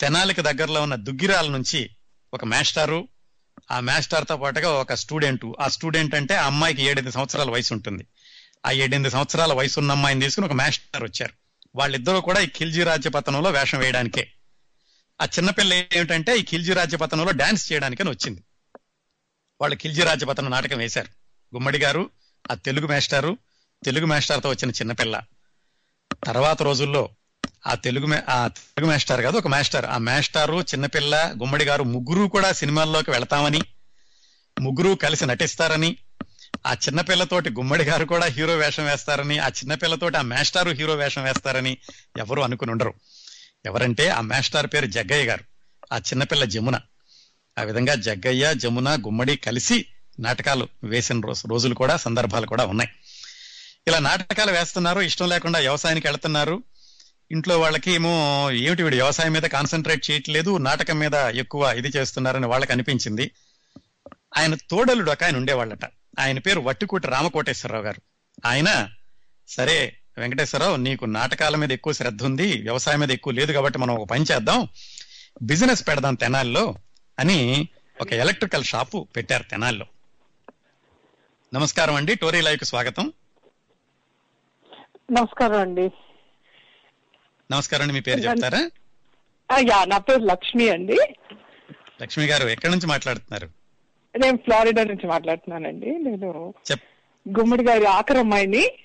తెనాలికి దగ్గరలో ఉన్న దుగ్గిరాల నుంచి ఒక మాస్టారు ఆ మాస్టర్తో పాటుగా ఒక స్టూడెంట్. ఆ స్టూడెంట్ అంటే ఆ అమ్మాయికి ఏడెనిమిది సంవత్సరాల వయసు ఉంటుంది. ఆ ఏడెనిమిది సంవత్సరాల వయసు ఉన్న అమ్మాయిని తీసుకుని ఒక మాస్టర్ వచ్చారు. వాళ్ళిద్దరూ కూడా ఈ ఖిల్జీ రాజ్య పతనంలో వేషం వేయడానికే. ఆ చిన్నపిల్ల ఏమిటంటే ఈ ఖిల్జీ రాజ్య పతనంలో డాన్స్ చేయడానికని వచ్చింది. వాళ్ళు ఖిల్జీ రాజ్య పతనం నాటకం వేశారు. గుమ్మడి గారు ఆ తెలుగు మేస్టారు తెలుగు మాస్టర్తో వచ్చిన చిన్నపిల్ల తర్వాత రోజుల్లో ఆ తెలుగు ఆ తెలుగు మేస్టార్ కాదు ఒక మేస్టార్ ఆ మేస్టారు చిన్నపిల్ల గుమ్మడి గారు ముగ్గురు కూడా సినిమాల్లోకి వెళతామని ముగ్గురు కలిసి నటిస్తారని ఆ చిన్నపిల్లతోటి గుమ్మడి గారు కూడా హీరో వేషం వేస్తారని ఆ చిన్నపిల్లతోటి ఆ మేస్టారు హీరో వేషం వేస్తారని ఎవరు అనుకుని ఉండరు. ఎవరంటే ఆ మేస్టార్ పేరు జగ్గయ్య గారు. ఆ చిన్నపిల్ల జమున. ఆ విధంగా జగ్గయ్య జమున గుమ్మడి కలిసి నాటకాలు వేసిన రోజు రోజులు కూడా సందర్భాలు కూడా ఉన్నాయి. ఇలా నాటకాలు వేస్తున్నారు ఇష్టం లేకుండా వ్యవసాయానికి వెళ్తున్నారు. ఇంట్లో వాళ్ళకి ఏమో ఏమిటి వీడు వ్యవసాయం మీద కాన్సన్ట్రేట్ చేయట్లేదు నాటకం మీద ఎక్కువ ఇది చేస్తున్నారని వాళ్ళకి అనిపించింది. ఆయన తోడలుడు ఒక ఆయన ఉండేవాళ్ళట. ఆయన పేరు వట్టుకూటి రామకోటేశ్వరరావు గారు. ఆయన సరే వెంకటేశ్వరరావు నీకు నాటకాల మీద ఎక్కువ శ్రద్ధ ఉంది వ్యవసాయం మీద ఎక్కువ లేదు కాబట్టి మనం ఒక పని చేద్దాం బిజినెస్ పెడదాం తెనాల్లో అని ఒక ఎలక్ట్రికల్ షాపు పెట్టారు తెనాల్లో. నమస్కారం అండి. టోరీ లైవ్కు స్వాగతం. నమస్కారం అండి. నమస్కారం అండి. మీ పేరు చెప్తారా? యా నా పేరు లక్ష్మి అండి. లక్ష్మి గారు ఎక్కడి నుంచి మాట్లాడుతున్నారు? నేను ఫ్లారిడా నుంచి మాట్లాడుతున్నానండి. నేను గుమ్మడి గారి ఆఖరి అమ్మాయిని.